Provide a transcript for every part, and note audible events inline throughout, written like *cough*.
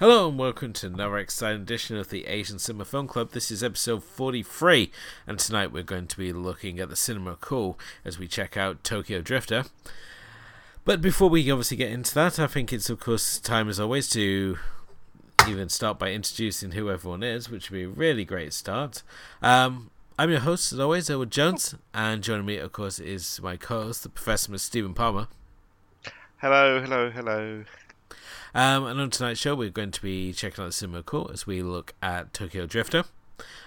Hello and welcome to another exciting edition of the Asian Cinema Film Club. This is episode 43, and tonight we're going to be looking at the cinema cool as we check out Tokyo Drifter. But before we obviously get into that, I think it's of course time as always to even start by introducing who everyone is, which would be a really great start. Um, I'm your host, as always, Edward Jones, and joining me, of course, is my co-host, the Professor, Mr. Stephen Palmer. Hello, hello, hello. Um, and on tonight's show, we're going to be checking out the cinema court as we look at Tokyo Drifter.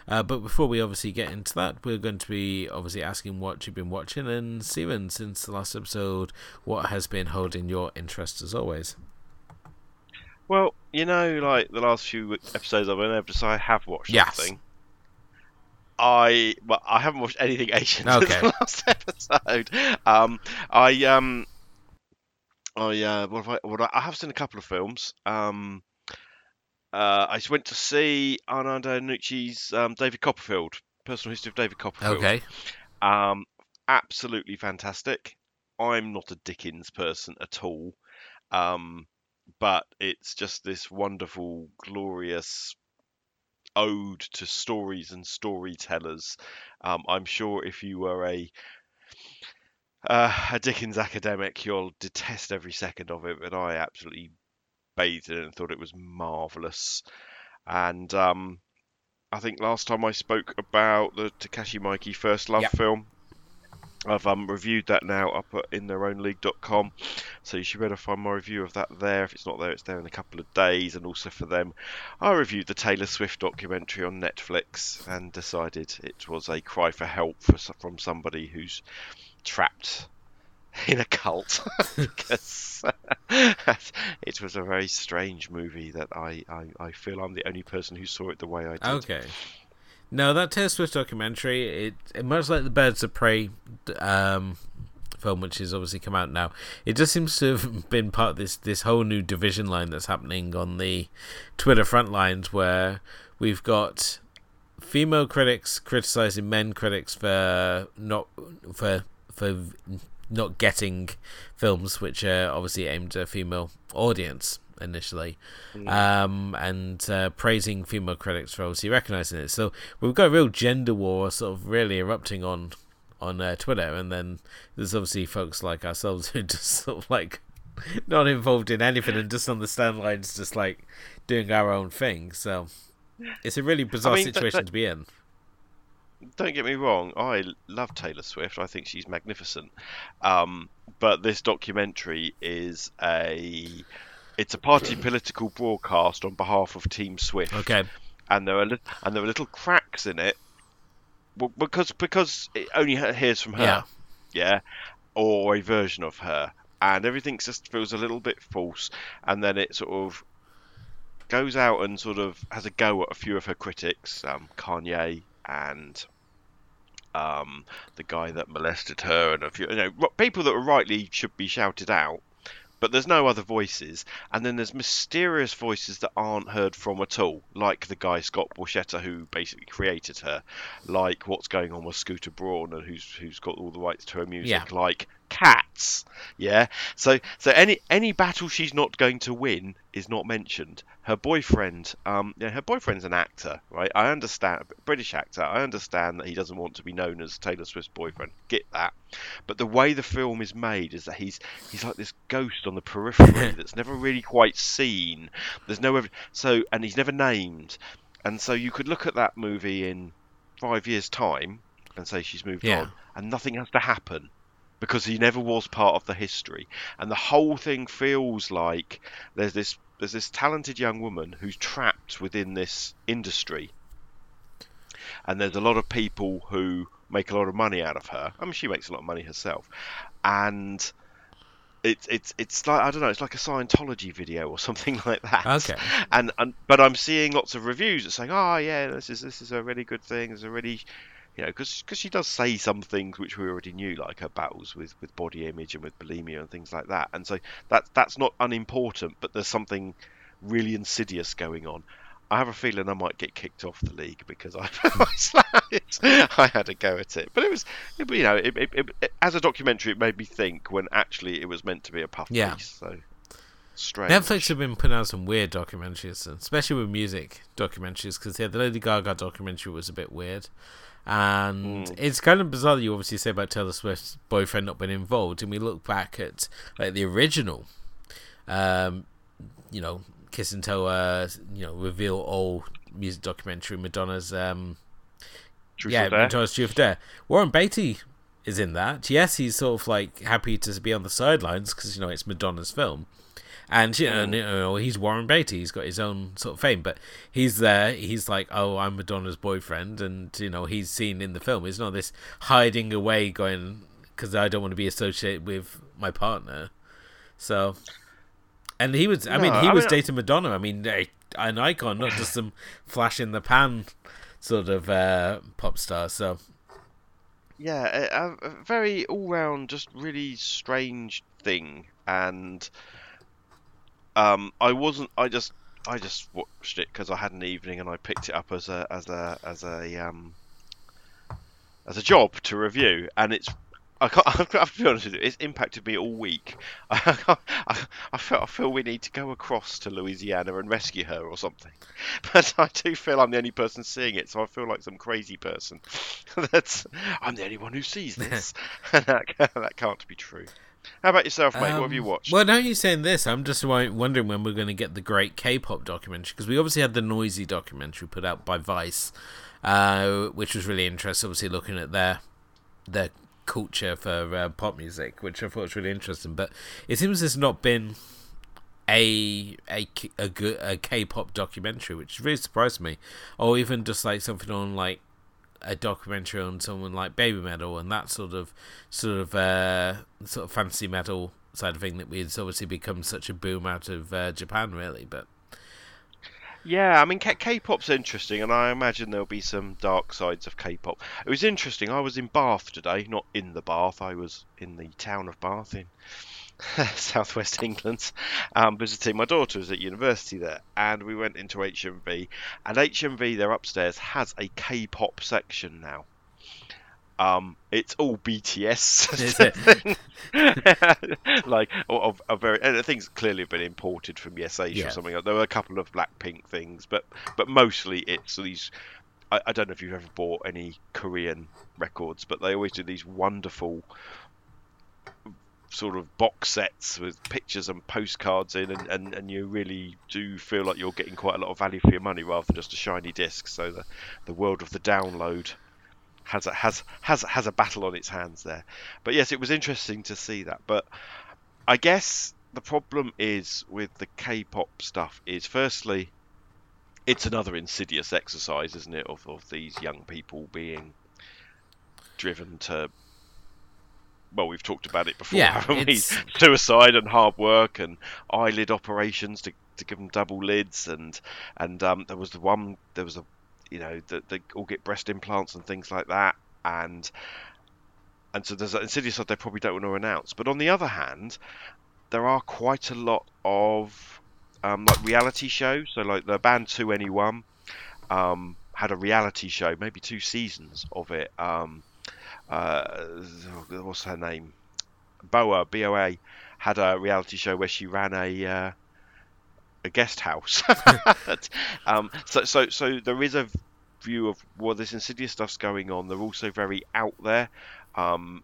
Uh, but before we obviously get into that, we're going to be obviously asking what you've been watching. And Steven, since the last episode, what has been holding your interest as always? Well, you know, like the last few episodes I've been able to say I have watched yes. something. I well, I haven't watched anything Asian okay. since *laughs* the last episode. Um, I um, I uh, what have I, what I, I have seen a couple of films. Um, uh, I went to see Armando Iannucci's um, David Copperfield, Personal History of David Copperfield. Okay. Um, absolutely fantastic. I'm not a Dickens person at all, um, but it's just this wonderful, glorious ode to stories and storytellers. Um, I'm sure if you were a uh, a Dickens academic, you'll detest every second of it, but I absolutely bathed in it and thought it was marvelous. And um, I think last time I spoke about the Takashi Miike First Love Yep. film, I've um, reviewed that now up at intheirownleague.com, so you should be able to find my review of that there. If it's not there, it's there in a couple of days. And also for them, I reviewed the Taylor Swift documentary on Netflix and decided it was a cry for help for, from somebody who's trapped *laughs* in a cult *laughs* because *laughs* it was a very strange movie that I, I, I feel I'm the only person who saw it the way I did. Okay. No, that Taylor Swift documentary, it, it much like the Birds of Prey um, film, which has obviously come out now, it just seems to have been part of this this whole new division line that's happening on the Twitter front lines, where we've got female critics criticizing men critics for not for for not getting films which are obviously aimed at a female audience initially, um, and uh, praising female critics for obviously recognizing it. So we've got a real gender war sort of really erupting on on uh, Twitter, and then there's obviously folks like ourselves *laughs* who just sort of like not involved in anything and just on the stand lines, just like doing our own thing. So it's a really bizarre mean, that- situation that- to be in. Don't get me wrong, I love Taylor Swift. I think she's magnificent. Um, but this documentary is a it's a party *coughs* political broadcast on behalf of Team Swift. Okay. and there are li- and there are little cracks in it well, because because it only hears from her, Yeah. yeah, or a version of her, and everything just feels a little bit false, and then it sort of goes out and sort of has a go at a few of her critics, um, Kanye and um, the guy that molested her, and a few, you know, people that are rightly should be shouted out. But there's no other voices, and then there's mysterious voices that aren't heard from at all, like the guy Scott Borchetta who basically created her, like what's going on with Scooter Braun and who's who's got all the rights to her music, Yeah. like cats. Yeah. So so any any battle she's not going to win is not mentioned. Her boyfriend, um, yeah, her boyfriend's an actor, right? I understand, British actor. I understand that he doesn't want to be known as Taylor Swift's boyfriend. Get that. But the way the film is made is that he's he's like this ghost on the periphery *laughs* that's never really quite seen. There's no ev- so and he's never named. And so you could look at that movie in five years' time and say she's moved Yeah. on, and nothing has to happen because he never was part of the history. And the whole thing feels like there's this there's this talented young woman who's trapped within this industry, and there's a lot of people who make a lot of money out of her. I mean, she makes a lot of money herself, and it's it's it's like I don't know, it's like a Scientology video or something *laughs* like that. Okay. And and but I'm seeing lots of reviews that saying, oh yeah, this is this is a really good thing. It's a really you know, because she does say some things which we already knew, like her battles with, with body image and with bulimia and things like that. And so that that's not unimportant, but there's something really insidious going on. I have a feeling I might get kicked off the league because I *laughs* I had a go at it. But it was, it, you know, it, it, it, as a documentary, it made me think when actually it was meant to be a puff Yeah. piece. So strange. Netflix have been putting out some weird documentaries, especially with music documentaries, because yeah, the Lady Gaga documentary was a bit weird. And Mm. it's kind of bizarre that you obviously say about Taylor Swift's boyfriend not being involved, and we look back at like the original, um, you know, Kiss and Tell, uh, you know, reveal all music documentary, Madonna's, um, Truth yeah? Madonna's Truth Dare. Warren Beatty is in that. Yes, he's sort of like happy to be on the sidelines because you know it's Madonna's film, and you know, you know he's Warren Beatty. He's got his own sort of fame, but he's there. He's like, oh, I'm Madonna's boyfriend, and you know he's seen in the film. It's not this hiding away, going because I don't want to be associated with my partner. So, and he was. I mean, he I was mean- dating Madonna. I mean, a, an icon, not just some flash in the pan sort of uh, pop star. So. Yeah, a, a a very all-round, just really strange thing, and um, I wasn't. I just, I just watched it because I had an evening and I picked it up as a, as a, as a, um, as a job to review, and it's. I can't, *laughs* I've to be honest with you, it's impacted me all week. *laughs* I, I, I feel, I feel we need to go across to Louisiana and rescue her or something. *laughs* But I do feel I'm the only person seeing it, so I feel like some crazy person. That's I'm the only one who sees this, and that, that can't be true. How about yourself, mate? what have you Um, watched? Well, now you're saying this, I'm just wondering when we're going to get the great K-pop documentary because we obviously had the Noisy documentary put out by Vice, uh, which was really interesting. Obviously, looking at their their culture for uh, pop music, which I thought was really interesting. But it seems there's not been a a K- a good a K-pop documentary, which really surprised me, or even just like something on like a documentary on someone like Babymetal and that sort of sort of uh, sort of fantasy metal side of thing that we'd obviously become such a boom out of uh, Japan, really. But Yeah, I mean, K- K-pop's interesting, and I imagine there'll be some dark sides of K-pop. It was interesting. I was in Bath today, not in the Bath. I was in the town of Bath in *laughs* southwest England, um, visiting my daughter who's at university there, and we went into HMV, and HMV there upstairs has a K-pop section now. Um, it's all BTS. Is *laughs* like of a very and the things clearly have been imported from Yes Asia Yeah. or something. There were a couple of Blackpink things, but but mostly it's these. I, I don't know if you've ever bought any Korean records, but they always do these wonderful sort of box sets with pictures and postcards in, and, and, and you really do feel like you're getting quite a lot of value for your money rather than just a shiny disc. So the the world of the download has a, has has has a battle on its hands there. But yes, it was interesting to see that. But I guess the problem is with the K-pop stuff is firstly, it's another insidious exercise, isn't it, of of these young people being driven to. Well, we've talked about it before, Yeah, *laughs* haven't we? Suicide and hard work and eyelid operations to, to give them double lids, and and um, there was the one, there was a, you know, that they all get breast implants and things like that, and and so there's an insidious side they probably don't want to announce. But on the other hand, there are quite a lot of um, like reality shows. So like the band 2NE1 um, had a reality show, maybe two seasons of it. Um, uh, what's her name? Boa B O A had a reality show where she ran a uh, a guest house. *laughs* um, so so so there is a view of well, this insidious stuff's going on. They're also very out there. Um,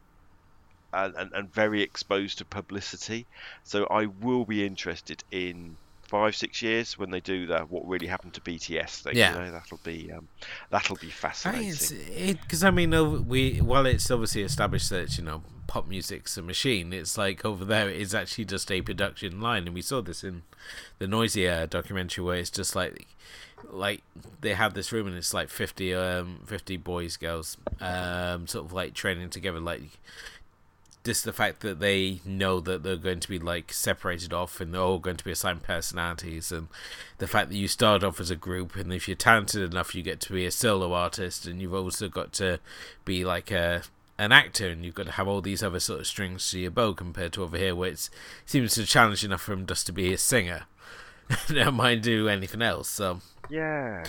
and, and, and very exposed to publicity. So I will be interested in five, six years when they do the what really happened to BTS thing. Yeah. You know, that'll be um, that'll be fascinating. it's it because I mean, we while it's obviously established that you know pop music's a machine, it's like over there it is actually just a production line, and we saw this in the Noisy uh, documentary where it's just like like they have this room and it's like 50 um 50 boys girls um sort of like training together like just the fact that they know that they're going to be like separated off and they're all going to be assigned personalities and the fact that you start off as a group and if you're talented enough you get to be a solo artist and you've also got to be like a an actor and you've got to have all these other sort of strings to your bow compared to over here where it seems to challenge enough for him just to be a singer *laughs* never mind do anything else so Yeah,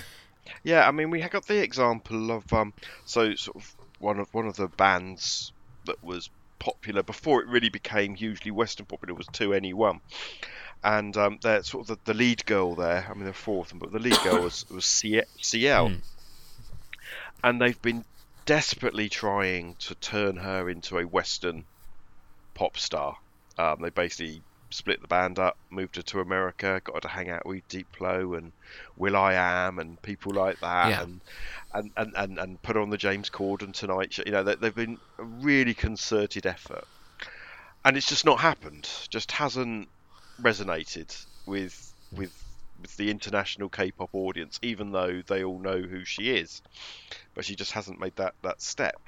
yeah. I mean, we got the example of um, so sort of one of one of the bands that was popular before it really became hugely Western popular was 2NE1, and um, they're sort of the, the, lead girl there. I mean, the fourth, but the lead girl was was CL, mm. and they've been desperately trying to turn her into a Western pop star. Um, they basically split the band up, moved her to America, got her to hang out with Diplo and will.i.am and people like that, yeah. and, and, and, and, and put her on the James Corden Tonight Show. You know, they, they've been a really concerted effort, and it's just not happened. Just hasn't resonated with with with the international K-pop audience, even though they all know who she is. But she just hasn't made that that step.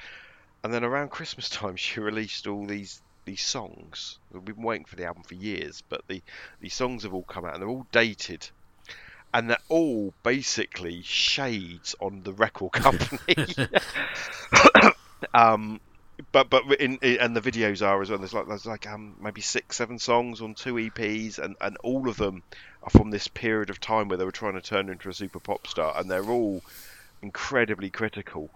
And then around Christmas *laughs* time, she released all these these songs. We've been waiting for the album for years, but the these songs have all come out and they're all dated. And they're all basically shades on the record company. *laughs* *laughs* um, but but in, in, and the videos are as well. There's like there's like um maybe six seven songs on two EPs, and and all of them are from this period of time where they were trying to turn into a super pop star, and they're all incredibly critical.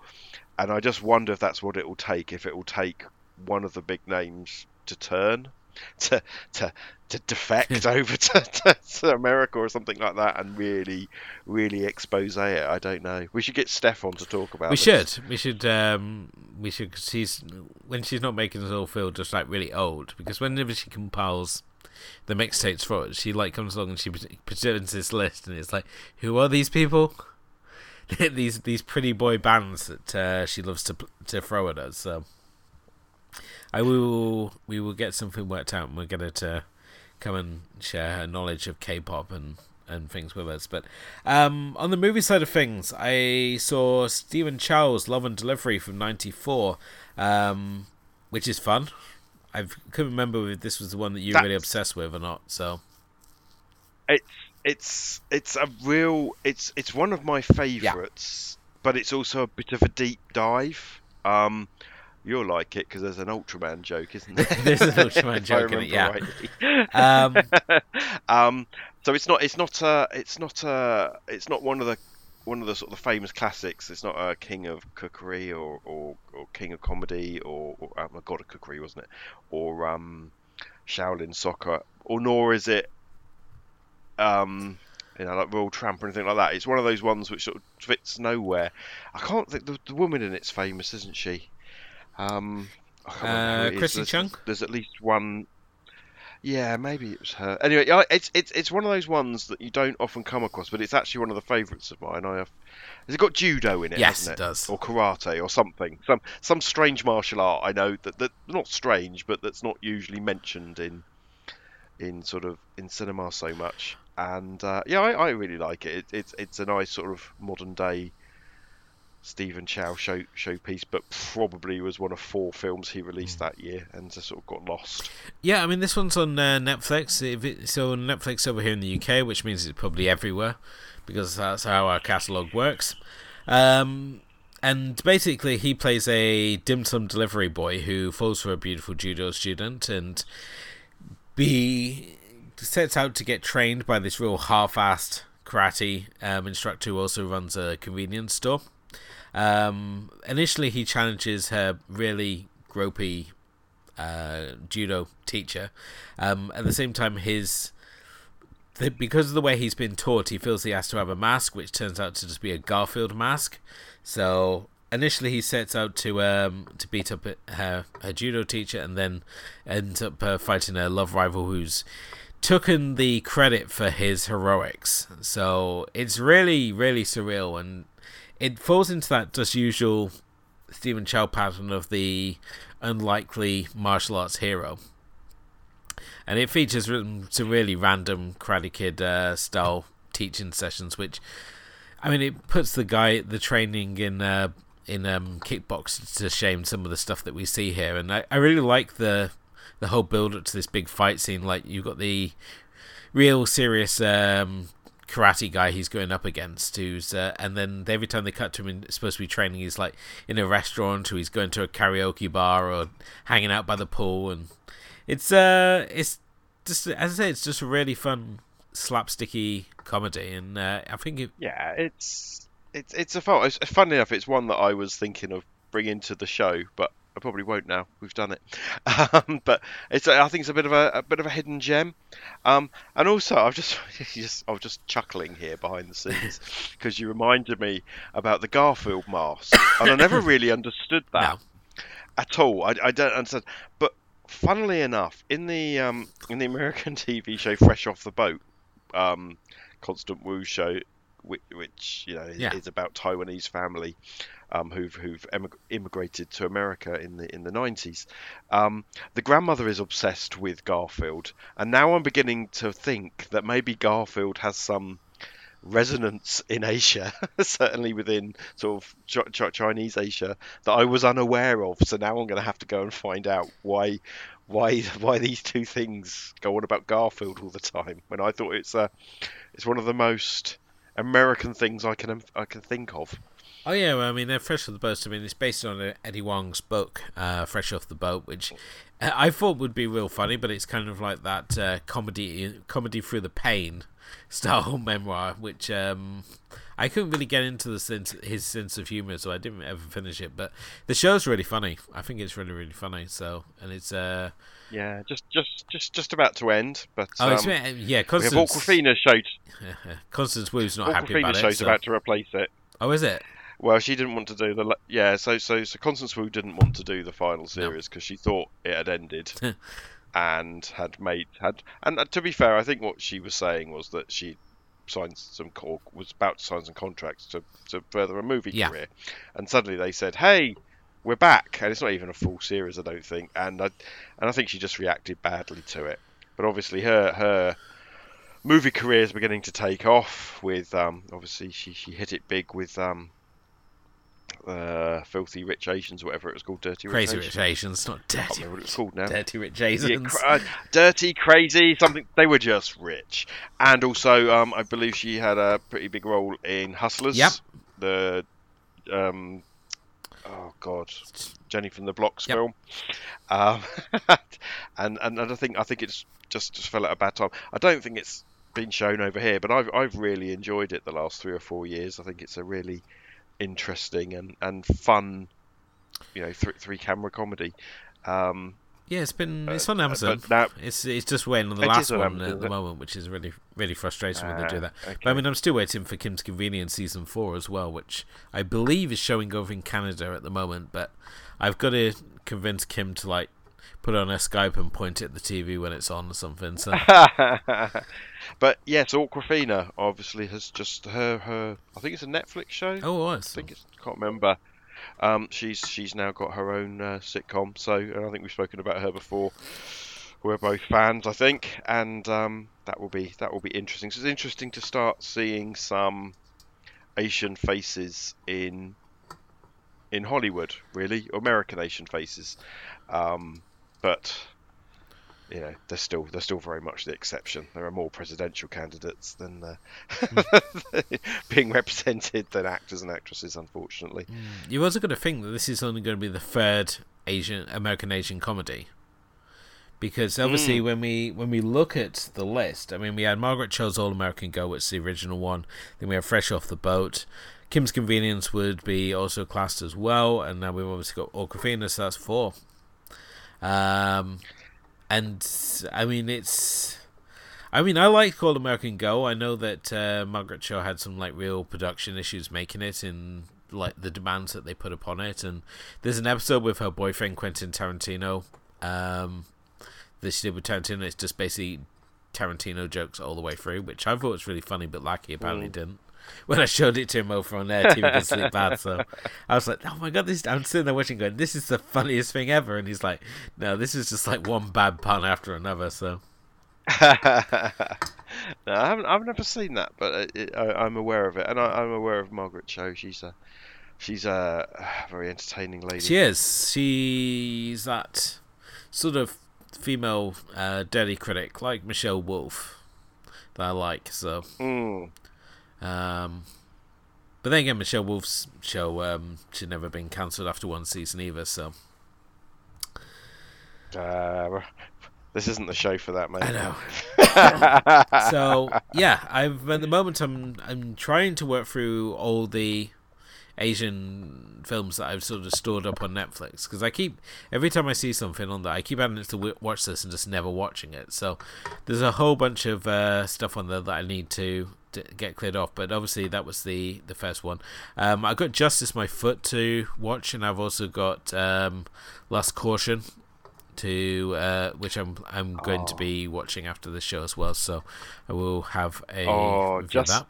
And I just wonder if that's what it will take. If it will take one of the big names to turn *laughs* to to to defect *laughs* over to, to, to, America or something like that and really really expose it. I don't know. We should get Steph on to talk about. It. We this. should. We should. Um, we should. Cause she's when she's not making us all feel just like really old because whenever she compiles the mixtapes for it, she like comes along and she presents this list and it's like, who are these people? *laughs* these these pretty boy bands that uh, she loves to to throw at us. So. I will. We will get something worked out, and we're going to come and share her knowledge of K-pop and and things with us. But um, on the movie side of things, I saw Stephen Chow's Love and Delivery from '94, um, which is fun. I couldn't remember if this was the one that you were really obsessed with or not. So it's it's it's a real it's it's one of my favourites, yeah. but it's also a bit of a deep dive. Um, You'll like it because there's an Ultraman joke, isn't *laughs* there? there's an Ultraman *laughs* joke in it, yeah. *laughs* Um... um, so it's not, it's not, uh, it's not, uh, it's not one of the, one of the sort of the famous classics. It's not a King of Cookery or, or, or King of Comedy or, or oh my God of Cookery, wasn't it? Or um, Shaolin Soccer, or nor is it, um, you know, like Royal Tramp or anything like that. It's one of those ones which sort of fits nowhere. I can't think the, the woman in it's famous, isn't she? Um, uh, Christy there's, Chung. There's at least one. Yeah, maybe it was her. Anyway, it's it's it's one of those ones that you don't often come across, but it's actually one of the favourites of mine. I have. Has it got judo in it? Yes, it? it? does. Or karate or something. Some some strange martial art. I know that that not strange, but that's not usually mentioned in in sort of in cinema so much. And uh, yeah, I, I really like it. it. It's it's a nice sort of modern day Stephen Chow show showpiece, but probably was one of four films he released that year and just sort of got lost. Yeah, I mean this one's on uh, Netflix. If it's on Netflix over here in the UK, which means it's probably everywhere because that's how our catalogue works. Um, and basically, he plays a dim sum delivery boy who falls for a beautiful judo student and be sets out to get trained by this real half-assed karate um, instructor who also runs a convenience store. Um, initially, he challenges her really gropey uh, judo teacher. Um, at the same time, his because of the way he's been taught, he feels he has to have a mask, which turns out to just be a Garfield mask. So initially, he sets out to um, to beat up her her judo teacher, and then ends up uh, fighting a love rival who's taken the credit for his heroics. So it's really really surreal and it falls into that just usual Stephen Chow pattern of the unlikely martial arts hero. And it features some really random Karate Kid uh, style teaching sessions, which, I mean, it puts the guy, the training in uh, in um, kickbox to shame. Some of the stuff that we see here, and I, I really like the the whole build up to this big fight scene. Like you've got the real serious um, karate guy he's going up against who's uh, and then every time they cut to him supposed to be training he's like in a restaurant or he's going to a karaoke bar or hanging out by the pool and it's uh it's just as I say it's just a really fun slapsticky comedy and uh, I think it yeah it's it's it's a fun it's enough it's one that I was thinking of bringing to the show but I probably won't now. We've done it. *laughs* Um, but it's I think it's a bit of a, a bit of a hidden gem. Um, and also I've just, *laughs* just I was just chuckling here behind the scenes *laughs* because you reminded me about the Garfield mask, and I never really understood that No. at all. I, I don't understand. But funnily enough, in the um, in the American TV show Fresh Off the Boat, um, Constance Wu show, which, which you know Yeah. is about Taiwanese family um, who've who've emig- immigrated to America in the in the nineties. Um, the grandmother is obsessed with Garfield, and now I'm beginning to think that maybe Garfield has some resonance in Asia, *laughs* certainly within sort of Ch- Ch- Chinese Asia, that I was unaware of. So now I'm going to have to go and find out why, why, why these two things go on about Garfield all the time. When I thought it's a, it's one of the most American things I can I can think of. Oh yeah, well, I mean, they're Fresh Off the Boat. I mean, it's based on Eddie Huang's book, uh, Fresh Off the Boat, which uh, I thought would be real funny, but it's kind of like that uh, comedy, comedy through the pain style *laughs* memoir, which um, I couldn't really get into the sense, his sense of humor, so I didn't ever finish it. But the show's really funny. I think it's really, really funny. So, and it's uh, Yeah, just just just just about to end, but oh, um, yeah, we have Constance. Awkwafina showed *laughs* Constance Wu's not happy about it. show's so- about to replace it. Oh, is it? Well, she didn't want to do the yeah. So so so Constance Wu didn't want to do the final series because she thought it had ended, *laughs* and had made had and uh, to be fair, I think what she was saying was that she signed some was about to sign some contracts to to further a movie Yeah. career, and suddenly they said, "Hey, we're back," and it's not even a full series, I don't think, and I and I think she just reacted badly to it. But obviously, her her movie career is beginning to take off with um obviously she she hit it big with um uh filthy rich asians whatever it was called dirty rich Crazy asians. Rich Asians, not can't Dirty, remember what it's called now dirty Rich yeah, Asians. uh, dirty crazy something they were just rich and also um i believe she had a pretty big role in hustlers Yep. the um oh god jenny from the blocks Yep. film um *laughs* and, and and i think i think it's just just fell at a bad time i don't think it's been shown over here but i've i've really enjoyed it the last three or four years i think it's a really interesting and and fun you know th- three camera comedy um Yeah, it's been it's Uh, on uh, Amazon. now- it's it's just waiting on the last on one Amazon, at the moment, which is really really frustrating when they do Ah, that. But I mean, I'm still waiting for Kim's Convenience season four as well, which I believe is showing over in Canada at the moment. But I've got to convince Kim to like put it on her Skype and point it at the TV when it's on or something. So *laughs* but yes, Awkwafina obviously has just her her. I think it's a Netflix show. oh, it I think it's can't remember. Um, she's she's now got her own uh, sitcom. So and I think we've spoken about her before. We're both fans, I think, and um, that will be that will be interesting. So it's interesting to start seeing some Asian faces in in Hollywood, really, American Asian faces. Um, but you know, they're still they're still very much the exception. There are more presidential candidates than uh, *laughs* being represented than actors and actresses, unfortunately. You've also got to think that this is only going to be the third Asian American Asian comedy. Because obviously, when we when we look at the list, I mean, we had Margaret Cho's All American Girl, which is the original one. Then we have Fresh Off the Boat. Kim's Convenience would be also classed as well, and now we've obviously got Awkwafina, so that's four. Um, and I mean, it's. I mean, I like All American Girl. I know that uh, Margaret Cho had some like real production issues making it, in like the demands that they put upon it. And there's an episode with her boyfriend Quentin Tarantino um, that she did with Tarantino. It's just basically Tarantino jokes all the way through, which I thought was really funny, but Lackey apparently didn't. *laughs* When I showed it to him over on there, TV could sleep bad. So I was like, "Oh my god, this!" I'm sitting there watching, going, "This is the funniest thing ever." And he's like, "No, this is just like one bad pun after another." So *laughs* no, I haven't. I've never seen that, but it, it, I, I'm aware of it, and I, I'm aware of Margaret Cho. She's a she's a very entertaining lady. She is. She's that sort of female uh, dirty critic, like Michelle Wolf, that I like. So, Mm. Um, but then again, Michelle Wolf's show um, she'd never been cancelled after one season either. So Uh, this isn't the show for that, mate. I know. *laughs* so yeah, I've at the moment I'm I'm trying to work through all the Asian films that I've sort of stored up on Netflix because I keep every time I see something on there, I keep adding it to w- watch this and just never watching it. So there's a whole bunch of uh, stuff on there that I need to, to, get cleared off. But obviously that was the the first one. Um, I got Justice My Foot to watch, and I've also got um, Lust Caution to uh, which I'm I'm going oh. to be watching after the show as well. So I will have a oh, just, that.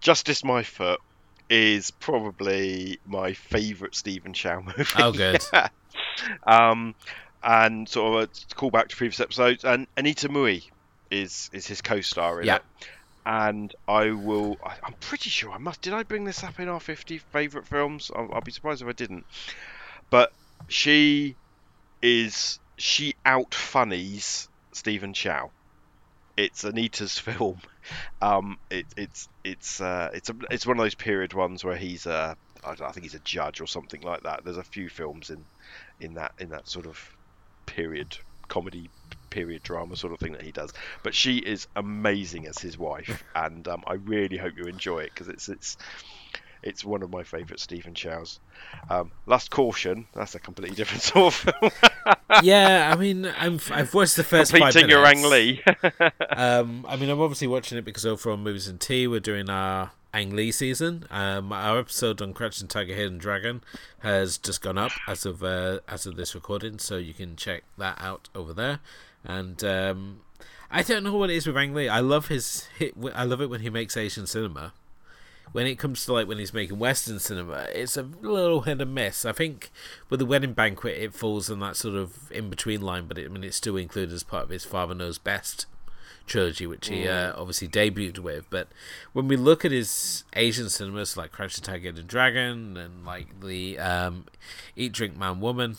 Justice My Foot is probably my favourite Stephen Chow *laughs* movie. Oh, good. *laughs* um, and sort of a callback to previous episodes. And Anita Mui is is his co-star in yeah. it. And I will. I, am pretty sure I must. Did I bring this up in our 50 favourite films? I'll, I'll be surprised if I didn't. But she is she out funnies Stephen Chow. It's Anita's *laughs* film. Um, it, it's it's uh, it's a, it's one of those period ones where he's a I think he's a judge or something like that. There's a few films in in that in that sort of period comedy period drama sort of thing that he does. But she is amazing as his wife, and um, I really hope you enjoy it because it's it's it's one of my favourite Stephen Chows. Um, Lust Caution, that's a completely different *laughs* sort of film. yeah, I mean, i have watched the first Completing your Ang Lee. *laughs* um, I mean, I'm obviously watching it because over on Movies and Tea, we're doing our Ang Lee season. Um, our episode on Crouching Tiger, Hidden Dragon has just gone up as of uh, as of this recording, so you can check that out over there. And um, I don't know what it is with Ang Lee. I love his. I love it when he makes Asian cinema when it comes to like when he's making Western cinema, it's a little hit and miss. I think with the Wedding Banquet, it falls in that sort of in between line, but it, I mean it's still included as part of his Father Knows Best trilogy, which he uh, obviously debuted with. But when we look at his Asian cinemas, like Crouch the Tiger and Dragon, and like the um, Eat, Drink, Man, Woman,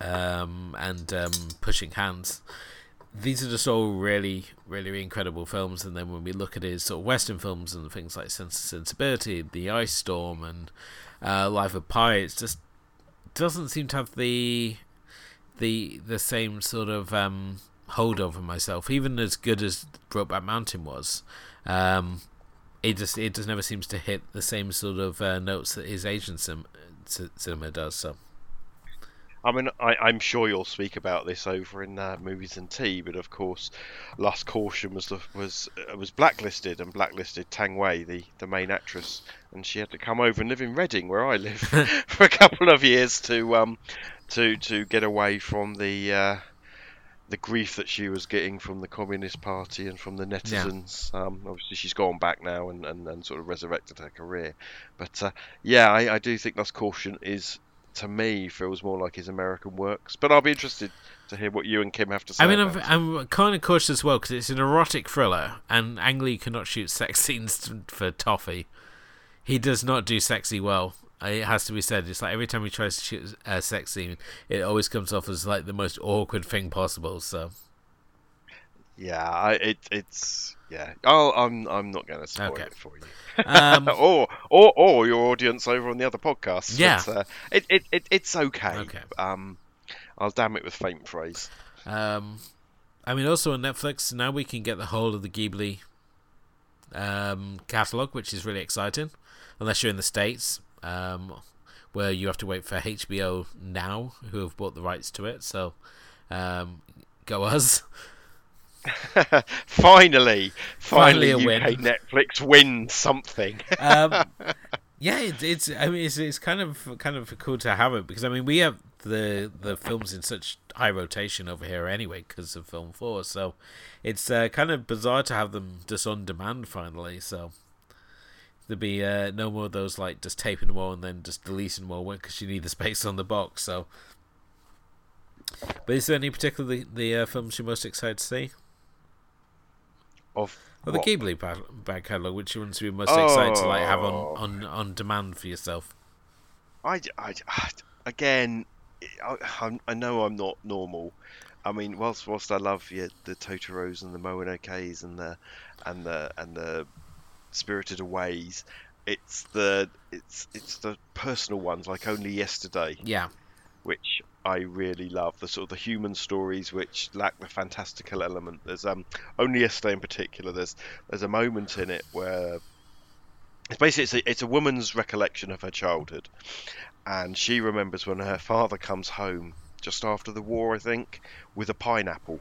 um, and um, Pushing Hands these are just all really, really incredible films. And then when we look at his sort of Western films and things like Sense and Sensibility, The Ice Storm, and uh, Life of Pi, it just doesn't seem to have the the the same sort of um, hold over myself. Even as good as Brokeback Mountain was, um, it just it just never seems to hit the same sort of uh, notes that his Asian cinema does. So. I mean, I, am sure you'll speak about this over in uh, movies and tea, but of course, Lust Caution was the, was uh, was blacklisted and blacklisted Tang Wei, the, the main actress, and she had to come over and live in Reading, where I live, *laughs* *laughs* for a couple of years to um to to get away from the uh, the grief that she was getting from the Communist Party and from the netizens. Yeah. Um, obviously, she's gone back now and, and, and sort of resurrected her career. But uh, yeah, I, I do think Lust Caution is to me feels more like his American works. But I'll be interested to hear what you and Kim have to say. I mean, I'm, I'm, kind of cautious as well because it's an erotic thriller, and Ang Lee cannot shoot sex *laughs* scenes for Toffee. He does not do sexy well. Uh, it has to be said. It's like every time he tries to shoot a sex scene, it always comes off as like the most awkward thing possible. So. Yeah, I, it, it's yeah. Oh, I'm I'm not going to spoil okay. it for you. Um, *laughs* or, or or your audience over on the other podcast. Yeah, but, uh, it, it, it it's okay. Okay. Um, I'll damn it with faint praise. Um, I mean, also on Netflix now we can get the whole of the Ghibli um catalog, which is really exciting. Unless you're in the states, um, where you have to wait for HBO now, who have bought the rights to it. So, um, go us. *laughs* *laughs* finally, finally, finally UK win. Netflix wins something. um, *laughs* yeah, it, it's. I mean, it's, it's kind of kind of cool to have it because I mean we have the the films in such high rotation over here anyway because of Film Four, so it's uh, kind of bizarre to have them just on demand finally. So there'd be uh, no more of those like just taping all and then just deleting all because you need the *laughs* space on the box. So, but is there any particular the, the uh, films you're most excited to see? Of well, the Ghibli back catalog, which you want to be most oh. excited to like have on, oh. on, on demand for yourself. I, I, again, I, I know I'm not normal. I mean, whilst whilst I love yeah, the Totoros and the Monokes and the and the and the Spirited Aways, it's the it's it's the personal ones like Only Yesterday. Yeah. Which I really love the sort of the human stories which lack the fantastical element. There's um only yesterday in particular. There's there's a moment in it where it's basically it's a, it's a woman's recollection of her childhood, and she remembers when her father comes home just after the war, I think, with a pineapple.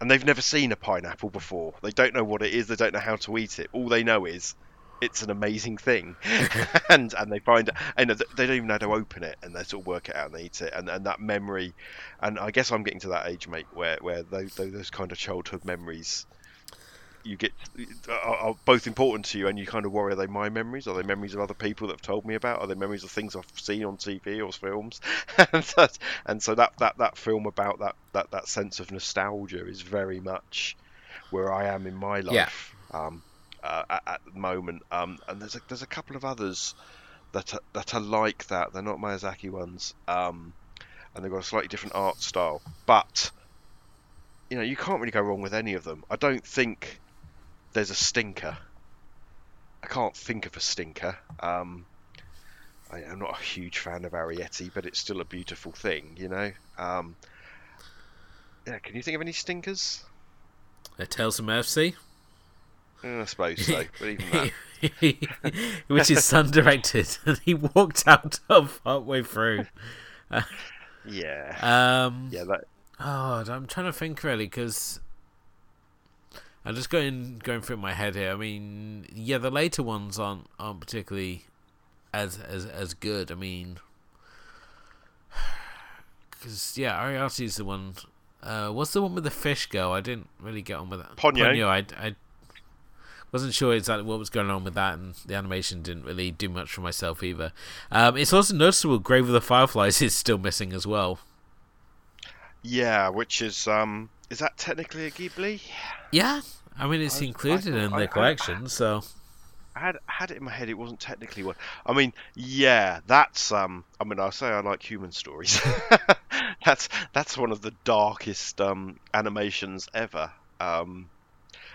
And they've never seen a pineapple before. They don't know what it is. They don't know how to eat it. All they know is it's an amazing thing, *laughs* *laughs* and and they find and they don't even know how to open it, and they sort of work it out and they eat it, and, and that memory, and I guess I'm getting to that age, mate, where where those those kind of childhood memories you get are, are, both important to you, and you kind of worry: are they my memories? Are they memories of other people that have told me about? Are they memories of things I've seen on TV or films? *laughs* and, that, and so that, that that film about that, that that sense of nostalgia is very much where I am in my life. Yeah. Um, uh, at, at, the moment, um, and there's a, there's a couple of others that are, that are like that. They're not Miyazaki ones, um, and they've got a slightly different art style. But you know, you can't really go wrong with any of them. I don't think there's a stinker. I can't think of a stinker. Um, I, am not a huge fan of Arrietty, but it's still a beautiful thing, you know. Um, yeah, can you think of any stinkers? A Tales from Earthsea. I suppose so, but even that. *laughs* Which is son directed, and *laughs* he walked out of halfway through. yeah. Um. Yeah. That. Oh, I'm trying to think really because I'm just going going through my head here. I mean, yeah, the later ones aren't aren't particularly as as as good. I mean, *sighs* because yeah, Arrietty is the one. Uh, what's the one with the fish girl? I didn't really get on with that. Ponyo. Ponyo I, I wasn't sure exactly what was going on with that, and the animation didn't really do much for myself either. Um, it's also noticeable Grave of the Fireflies *laughs* is still missing as well. Yeah, which is um, is that technically a Ghibli? Yeah, I mean it's I, included I, in I, the collection, so. I had had it in my head. It wasn't technically one. I mean, yeah, that's um. I mean, I say I like human stories. *laughs* that's that's one of the darkest um animations ever. Um,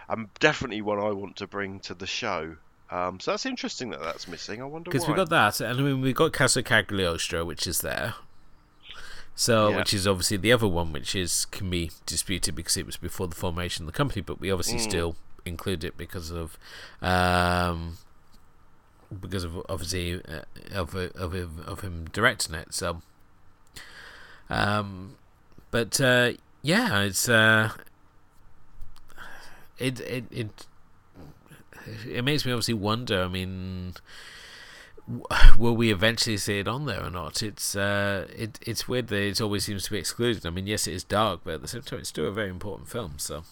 and definitely one I want to bring to the show. Um, so that's interesting that that's missing. I wonder because we got that, and I mean we got Casa Cagliostro, which is there. So, yeah. which is obviously the other one, which is can be disputed because it was before the formation of the company, but we obviously mm. still include it because of, um, because of obviously uh, of of of him directing it. So, um, but uh, yeah, it's uh, it it it it makes me obviously wonder. I mean, will we eventually see it on there or not? It's uh, it it's weird that it always seems to be excluded. I mean, yes, it is dark, but at the same time, it's still a very important film. So.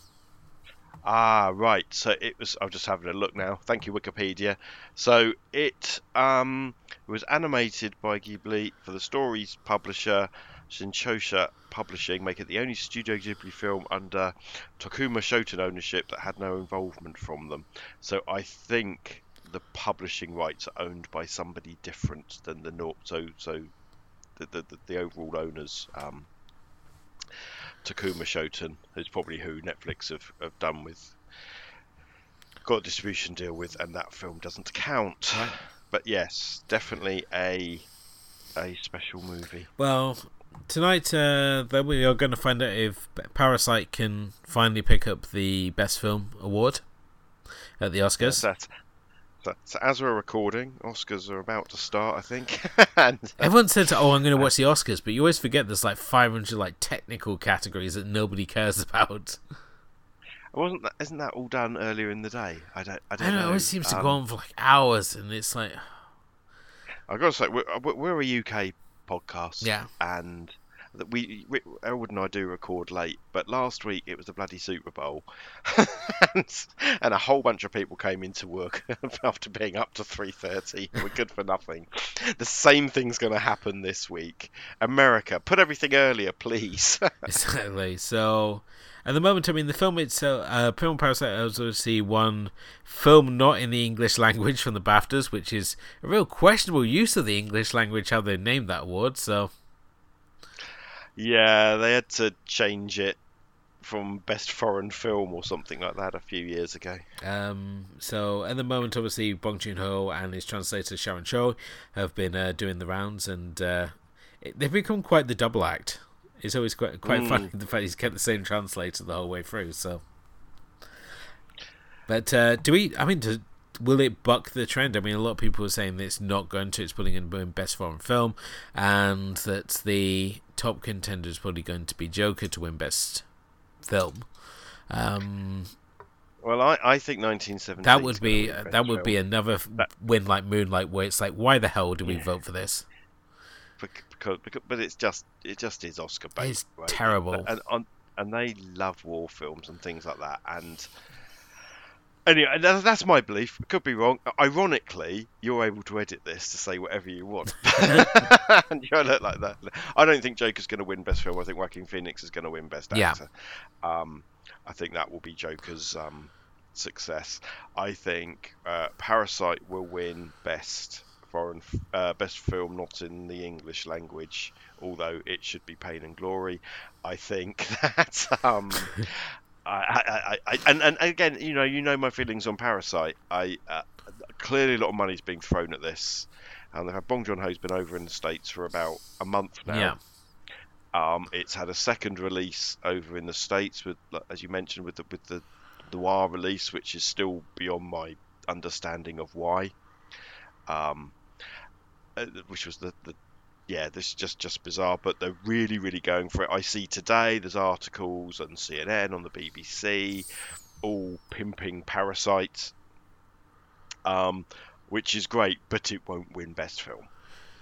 Ah, right. So it was. I'm just having a look now. Thank you, Wikipedia. So it um was animated by Ghibli for the story's publisher Shinchosha Publishing, make it the only Studio Ghibli film under Tokuma Shoten ownership that had no involvement from them. So I think the publishing rights are owned by somebody different than the so so the the, the overall owners. Um, Tokuma Shoten is probably who Netflix have, have done with got a distribution deal with, and that film doesn't count. Right. But yes, definitely a a special movie. Well, tonight uh, then we are going to find out if Parasite can finally pick up the best film award at the Oscars. Yes, so, so, as we're recording, Oscars are about to start, I think. *laughs* and, uh, Everyone said, "Oh, I'm going to watch the Oscars," but you always forget there's like 500 like technical categories that nobody cares *laughs* about. Wasn't that? Isn't that all done earlier in the day? I don't. I don't I know, know. It always seems to um, go on for like hours, and it's like. I got to say, we're, we're a UK podcast, yeah, and that we, we Edward and I do record late, but last week it was the bloody Super Bowl, *laughs* and, and, a whole bunch of people came into work *laughs* after being up to three thirty. We're good for nothing. The same thing's going to happen this week. America, put everything earlier, please. *laughs* exactly. So. At the moment, I mean, the film itself, uh, Film Parasite, I also see one film not in the English language from the BAFTAs, which is a real questionable use of the English language, how they named that award, so. Yeah, they had to change it from best foreign film or something like that a few years ago. Um, so at the moment, obviously, Bong Joon Ho and his translator Sharon Choi have been uh, doing the rounds, and uh, it, they've become quite the double act. It's always quite quite mm. funny *laughs* the fact he's kept the same translator the whole way through. So, but uh, do we? I mean, do, will it buck the trend? I mean, a lot of people are saying that it's not going to. It's putting in best foreign film, and that the top contender is probably going to be Joker to win best film. Um, well, I, I think 1917. That would be that would be another win like Moonlight, where it's like, why the hell do we yeah. vote for this? Because, because, but it's just it just is Oscar bait. It's right? terrible, and, and and they love war films and things like that, and Anyway, that's my belief. Could be wrong. Ironically, you're able to edit this to say whatever you want, *laughs* and you look like that. I don't think Joker's going to win Best Film. I think Joaquin Phoenix is going to win Best Actor. Yeah. Um, I think that will be Joker's um, success. I think uh, Parasite will win Best Foreign uh, Best Film not in the English language, although it should be Pain and Glory. I think *laughs* that um, I, I, I, and, and again, you know, you know my feelings on Parasite. I uh, clearly a lot of money is being thrown at this, and they have Bong Joon Ho's been over in the states for about a month now. Yeah. Um, it's had a second release over in the states with, as you mentioned, with the with the noir release, which is still beyond my understanding of why. Um, which was the, the yeah, this is just just bizarre. But they're really, really going for it. I see today there's articles on CNN, on the BBC, all pimping parasites, um, which is great, but it won't win Best Film.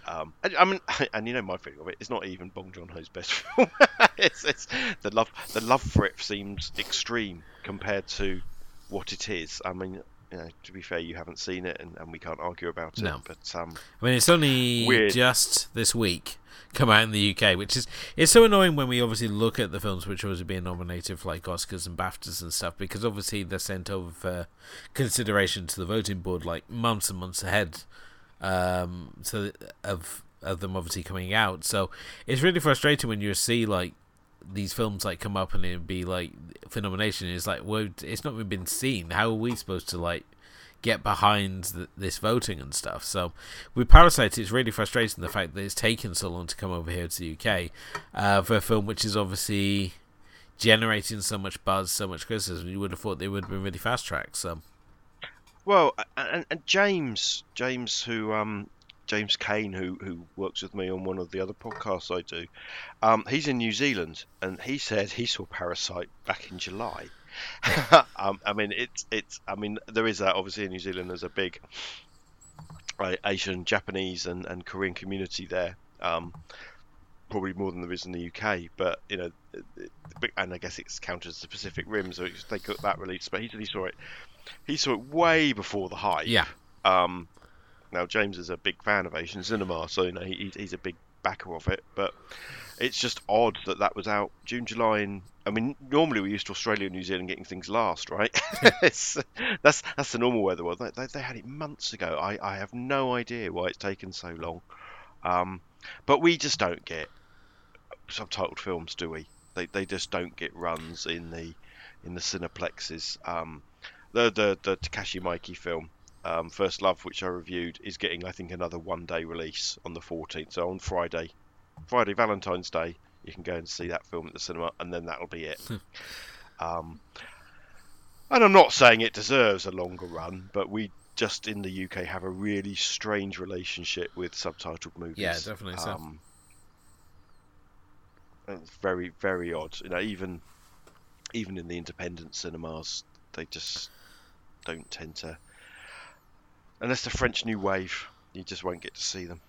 Um, and, I mean, *laughs* and you know my feeling of it. It's not even Bong Joon Ho's best *laughs* film. it's, it's, the love, the love for it seems extreme compared to what it is. I mean, you know, to be fair, you haven't seen it, and, and we can't argue about it. No. But um, I mean, it's only weird. just this week *laughs* come out in the UK, which is it's so annoying when we obviously look at the films which are being nominated for like Oscars and BAFTAs and stuff, because obviously they're sent over for consideration to the voting board like months and months ahead, um, so of of them obviously coming out. So it's really frustrating when you see like these films like come up and it'd be like for nomination. It's like, well, it's not even been seen. How are we supposed to like get behind the, this voting and stuff? So with Parasite, it's really frustrating the fact that it's taken so long to come over here to the UK uh, for a film which is obviously generating so much buzz, so much criticism. You would have thought they would have been really fast tracked. So. Well, and, and James, James, who um, James Kane, who who works with me on one of the other podcasts I do, um, he's in New Zealand, and he said he saw Parasite back in July. *laughs* um, I mean, it's it's. I mean, there is a, obviously in New Zealand there's a big uh, Asian, Japanese, and, and Korean community there. Um, probably more than there is in the UK, but you know, and I guess it's counted as the Pacific Rim, so they got that release. But he said he saw it. He saw it way before the hype. Yeah. Um, now James is a big fan of Asian cinema, so you know he, he's a big backer of it. But it's just odd that that was out June, July, and I mean normally we're used to Australia and New Zealand getting things last, right? *laughs* that's that's the normal weather. Well, they, they had it months ago. I, I have no idea why it's taken so long. Um, but we just don't get subtitled films, do we? They they just don't get runs in the in the cineplexes. Um, the the the Takashi Miike film um, First Love, which I reviewed, is getting I think another one day release on the 14th. So on Friday, Friday Valentine's Day, you can go and see that film at the cinema, and then that'll be it. um, and I'm not saying it deserves a longer run, but we just in the UK have a really strange relationship with subtitled movies. Yeah, definitely so. Um, it's very, very odd. You know, even even in the independent cinemas, they just don't tend to unless the French New Wave, you just won't get to see them.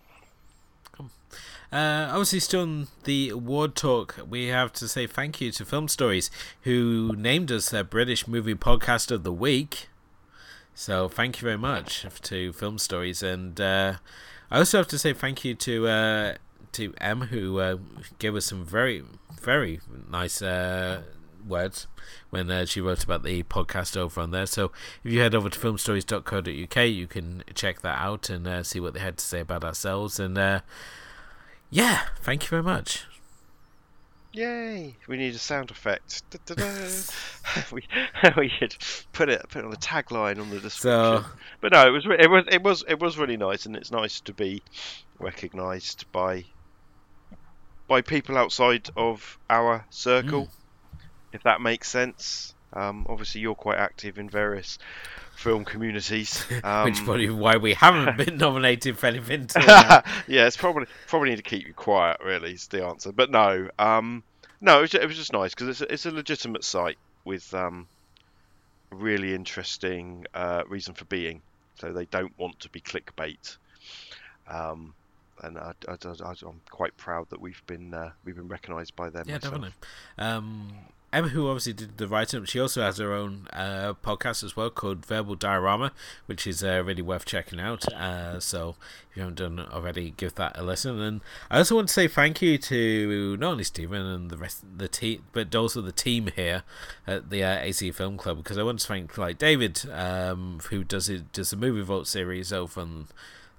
Uh, obviously, still on the award talk, we have to say thank you to Film Stories, who named us their British Movie Podcast of the Week. So, thank you very much to Film Stories, and uh, I also have to say thank you to uh, to M, who uh, gave us some very, very nice uh, words when uh, she wrote about the podcast over on there. So if you head over to filmstories.co.uk, you can check that out and uh, see what they had to say about ourselves. And uh, yeah, thank you very much. Yay! We need a sound effect. *laughs* *laughs* we *laughs* we should put it put it on the tagline on the description. So, but no, it was it was it was it was really nice, and it's nice to be recognised by by people outside of our circle. Mm if that makes sense. Um, obviously, you're quite active in various film communities, *laughs* um, which is probably why we haven't *laughs* been nominated for anything. *laughs* yeah, it's probably probably need to keep you quiet. Really, is the answer. But no, um, no, it was, ju- it was just nice because it's a, it's a legitimate site with um, a really interesting uh, reason for being. So they don't want to be clickbait. Um, and I, I, am quite proud that we've been uh, we've been recognised by them. Yeah, myself. definitely. Um, Emma, who obviously did the writing, she also has her own uh, podcast as well called Verbal Diorama, which is uh, really worth checking out. Uh, so if you haven't done already, give that a listen. And I also want to say thank you to not only Stephen and the rest the team, but also the team here at the uh, AC Film Club, because I want to thank like David, um, who does it does the movie vault series over on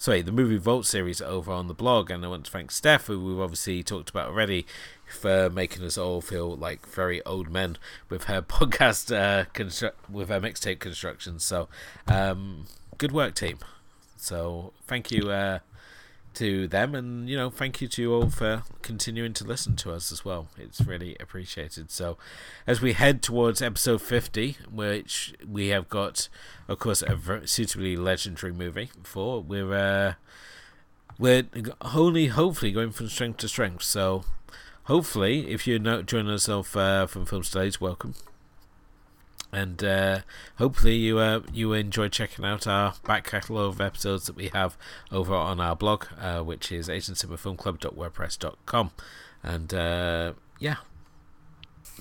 sorry, the movie Vault series over on the blog, and I want to thank Steph, who we've obviously talked about already, for making us all feel like very old men with her *laughs* podcast, uh, constru- with her mixtape construction. So, um, good work, team. So, thank you uh, to them, and you know, thank you to you all for continuing to listen to us as well. It's really appreciated. So, as we head towards episode fifty, which we have got, of course, a suitably legendary movie for, we're uh, we're only hopefully going from strength to strength. So, hopefully, if you're not joining us off uh, from Film Stories, welcome. And uh, hopefully you uh, you enjoy checking out our back catalogue of episodes that we have over on our blog, uh, which is asiancinemafilmclub.wordpress.com. And uh, yeah,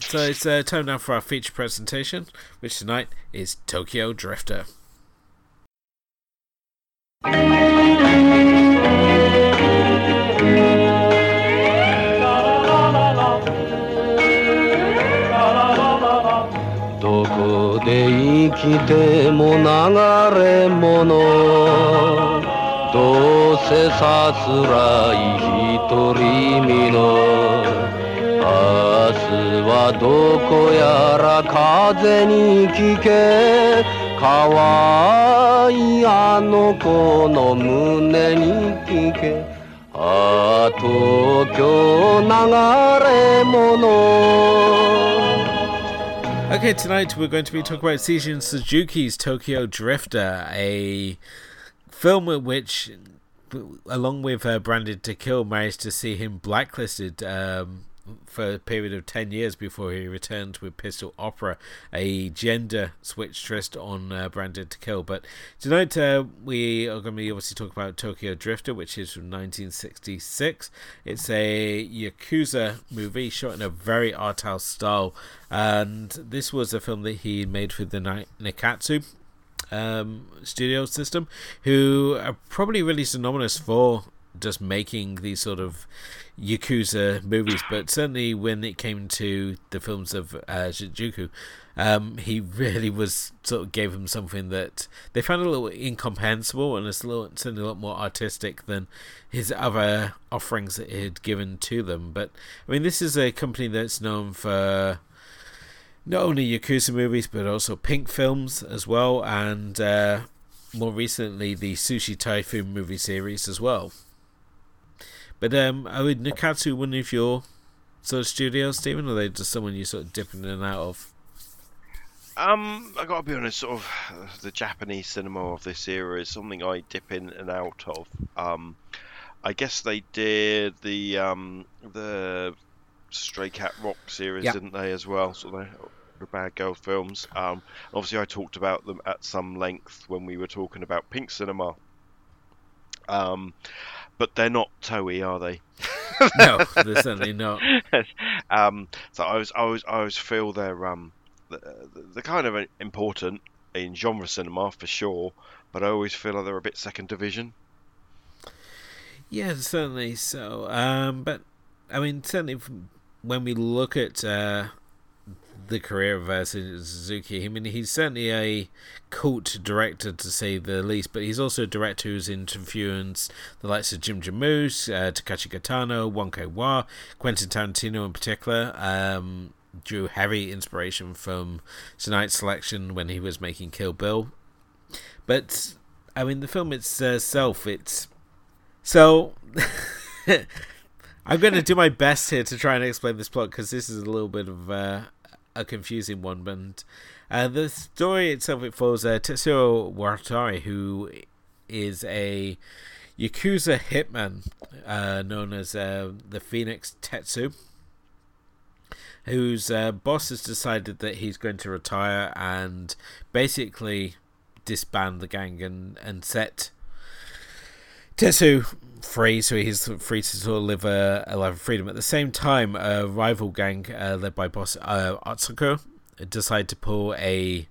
so it's uh, time now for our feature presentation, which tonight is Tokyo Drifter. きても流れ者どうせさすらい一人身の。明日はどこやら風に聞け。可愛いいあの子の胸に聞け。ああ東京流れ者 Okay, tonight we're going to be talking about Seijun Suzuki's Tokyo Drifter, a film which, along with uh, Branded to Kill, managed to see him blacklisted um, for a period of 10 years before he returned with Pistol Opera, a gender switch twist on uh, Branded to Kill. But tonight uh, we are going to be obviously talking about Tokyo Drifter, which is from 1966. It's a Yakuza movie shot in a very art house style, and this was a film that he made for the Ni- Nikkatsu um, studio system, who are probably really synonymous for just making these sort of Yakuza movies, but certainly when it came to the films of uh, Shinjuku, um, he *laughs* really was sort of gave him something that they found a little incomprehensible and it's a little, certainly a lot more artistic than his other offerings that he had given to them. But I mean, this is a company that's known for not only Yakuza movies but also Pink films as well, and uh, more recently the Sushi Typhoon movie series as well. But um, I would Nikkatsu one of your sort of studios, Stephen, or are they just someone you sort of dipping in and out of? Um, I gotta be honest. Sort of the Japanese cinema of this era is something I dip in and out of. Um, I guess they did the um the Stray Cat Rock series, Yeah. didn't they, as well? So they the Bad Girl films. Um, obviously, I talked about them at some length when we were talking about Pink Cinema. Um, but they're not Toei, are they? *laughs* no, they're certainly not. *laughs* um, so I was, I was, I always feel they're um, they're, they're kind of important in genre cinema for sure, but I always feel like they're a bit second division. Yeah, certainly so. Um, but I mean, certainly from- when we look at uh, the career of uh, Suzuki, I mean, he's certainly a cult director to say the least. But he's also a director who's influenced the likes of Jim Jarmusch, uh, Takeshi Kitano, Wai, Quentin Tarantino in particular. Um, drew heavy inspiration from Tonight's Selection when he was making Kill Bill. But I mean, the film itself, it's so. *laughs* I'm going to do my best here to try and explain this plot because this is a little bit of uh, a confusing one. But uh, the story itself it follows uh, Tetsuya Watari, who is a yakuza hitman uh, known as uh, the Phoenix Tetsu, whose uh, boss has decided that he's going to retire and basically disband the gang and and set Tetsu free, so he's free to sort of live a, a life of freedom. At the same time, a rival gang uh, led by boss uh, Atsuko decide to pull a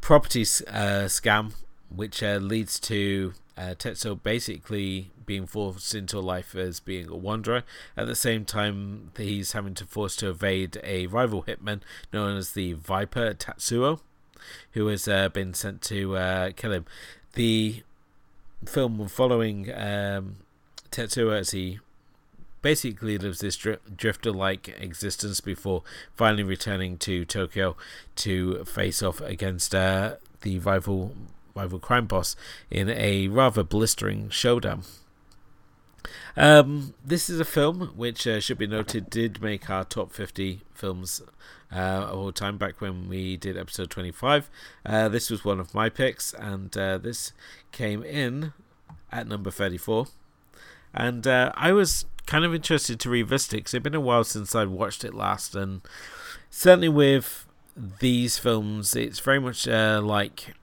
property uh, scam, which uh, leads to uh, Tetsuo basically being forced into life as being a wanderer. At the same time, he's having to force to evade a rival hitman known as the Viper Tatsuo, who has uh, been sent to uh, kill him. The film following um, Tetsuo as he basically lives this drifter like existence before finally returning to Tokyo to face off against uh, the rival rival crime boss in a rather blistering showdown. Um, this is a film which uh, should be noted did make our top 50 films uh, all time back when we did episode 25. Uh, this was one of my picks, and uh, this came in at number 34. And uh, I was kind of interested to revisit it because it's been a while since I'd watched it last, and certainly with these films, it's very much uh, like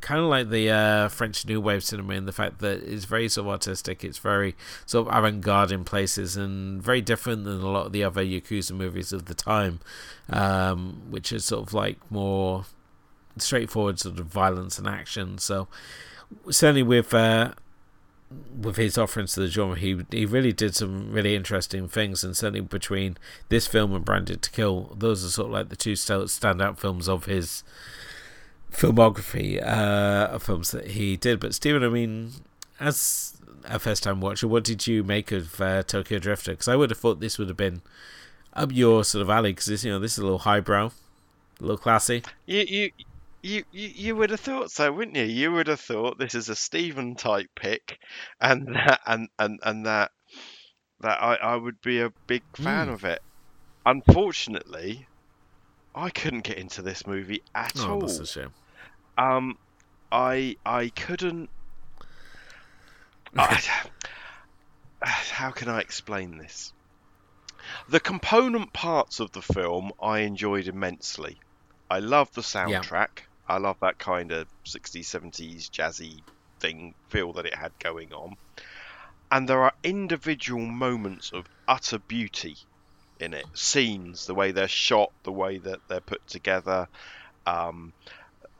kind of like the uh, French New Wave cinema in the fact that it's very sort of artistic, it's very sort of avant garde in places, and very different than a lot of the other Yakuza movies of the time, um, which is sort of like more straightforward sort of violence and action. So, certainly with. Uh, with his offerings to the genre, he he really did some really interesting things, and certainly between this film and Branded to Kill, those are sort of like the two standout films of his filmography uh, of films that he did. But Stephen, I mean, as a first time watcher, what did you make of uh, Tokyo Drifter? Because I would have thought this would have been up your sort of alley. Because you know, this is a little highbrow, a little classy. You you. You, you you would have thought so, wouldn't you? You would have thought this is a Stephen type pick, and that and and and that that I, I would be a big fan mm. of it. Unfortunately, I couldn't get into this movie at oh, all. That's a shame. Um, I I couldn't. I, *sighs* how can I explain this? The component parts of the film I enjoyed immensely. I love the soundtrack. Yeah. I love that kind of 60s, 70s jazzy thing feel that it had going on. And there are individual moments of utter beauty in it. Scenes, the way they're shot, the way that they're put together, um,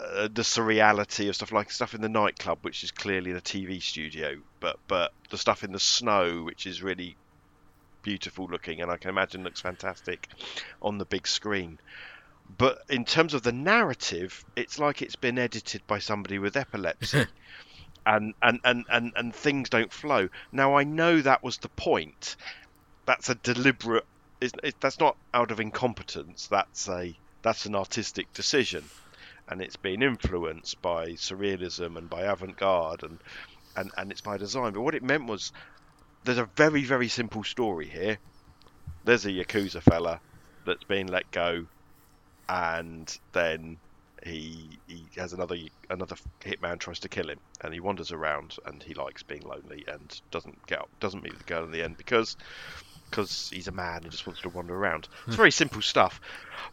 uh, the surreality of stuff like stuff in the nightclub, which is clearly the TV studio, but but the stuff in the snow, which is really beautiful looking, and I can imagine looks fantastic on the big screen. But in terms of the narrative, it's like it's been edited by somebody with epilepsy. *laughs* and, and, and, and, and things don't flow. Now I know that was the point. That's a deliberate. It, that's not out of incompetence. That's a that's an artistic decision and it's been influenced by surrealism and by avant-garde and, and, and it's by design. But what it meant was there's a very, very simple story here. There's a Yakuza fella that's been let go and then he he has another another hitman tries to kill him and he wanders around and he likes being lonely and doesn't get up, doesn't meet the girl in the end because because he's a man and just wants to wander around. It's hmm. very simple stuff,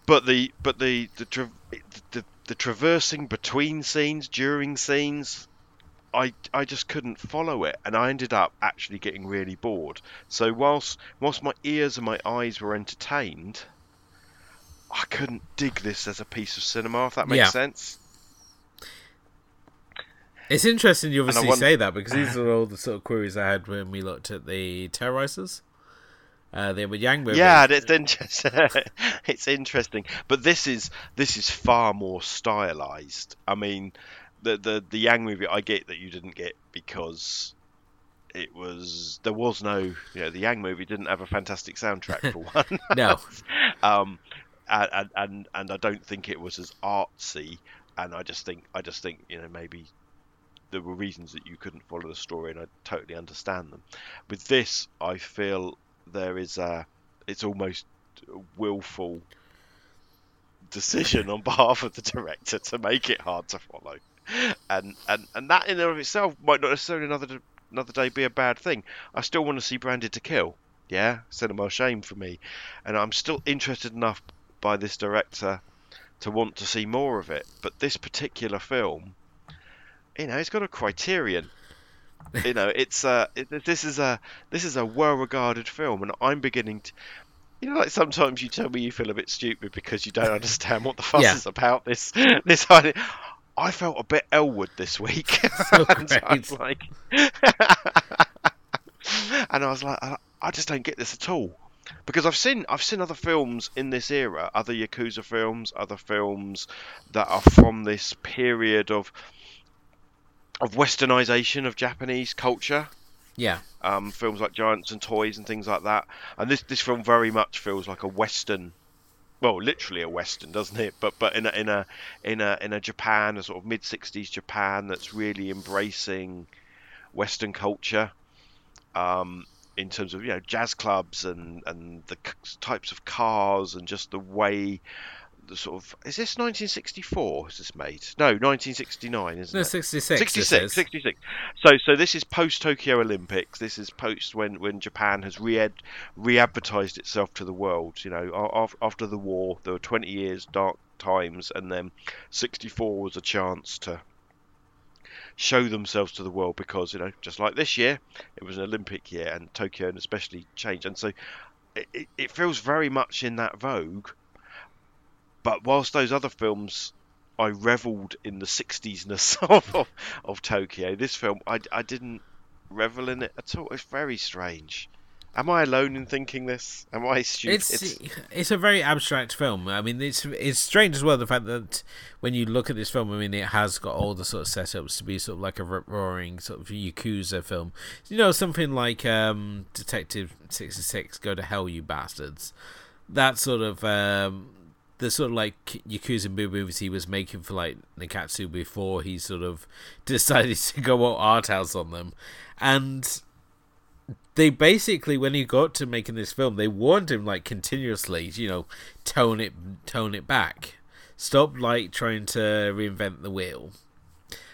but the but the the, the the traversing between scenes, during scenes, I I just couldn't follow it, and I ended up actually getting really bored. So whilst whilst my ears and my eyes were entertained, I couldn't dig this as a piece of cinema. If that makes yeah. sense. It's interesting you obviously want... say that because these are all the sort of queries I had when we looked at the Terrorizers. Uh, they were Yang movies. Yeah, it's interesting. *laughs* it's interesting, but this is this is far more stylized. I mean, the the the Yang movie I get that you didn't get because it was there was no you know the Yang movie didn't have a fantastic soundtrack for *laughs* one. no. *laughs* um, and, and and I don't think it was as artsy. And I just think I just think you know maybe there were reasons that you couldn't follow the story, and I totally understand them. With this, I feel there is a it's almost willful decision on behalf of the director to make it hard to follow, and and and that in and of itself might not necessarily another another day be a bad thing. I still want to see Branded to Kill. Yeah, cinema shame for me, and I'm still interested enough by this director to want to see more of it. But this particular film, you know, it's got a criterion. You know, it's uh, it, this is a this is a well-regarded film, and I'm beginning to. You know, like sometimes you tell me you feel a bit stupid because you don't understand what the fuss Yeah. is about. This this idea. I felt a bit Elwood this week. *laughs* *laughs* So and I was like, *laughs* and I was like, I, I just don't get this at all because I've seen I've seen other films in this era, other Yakuza films, other films that are from this period of of westernization of Japanese culture. Yeah. Um, films like Giants and Toys and things like that. And this this film very much feels like a western. Well, literally a western, doesn't it? But but in a in a in a in a Japan, a sort of mid '60s Japan that's really embracing Western culture. Um, in terms of you know jazz clubs and and the c- types of cars and just the way the sort of is this 1964 is this made no 1969 isn't No, it 66. 66, 66. So, so this is post Tokyo Olympics. This is post when, when Japan has re re-advertised itself to the world. You know, after the war, there were 20 years dark times, and then 64 was a chance to show themselves to the world because you know, just like this year, it was an Olympic year, and Tokyo and especially changed, and so it, it feels very much in that vogue. But whilst those other films I revelled in the 60s-ness *laughs* of, of, of Tokyo. This film, I, I didn't revel in it at all. It's very strange. Am I alone in thinking this? Am I stupid? It's it's a very abstract film. I mean, it's it's strange as well the fact that when you look at this film, I mean, it has got all the sort of setups to be sort of like a roaring sort of yakuza film. You know, something like um, Detective Sixty Six, Go to Hell, You Bastards. That sort of um, the sort of like yakuza movies he was making for like Nikkatsu before he sort of *laughs* decided to go all art house on them, and they basically when he got to making this film they warned him like continuously you know tone it tone it back. Stop like trying to reinvent the wheel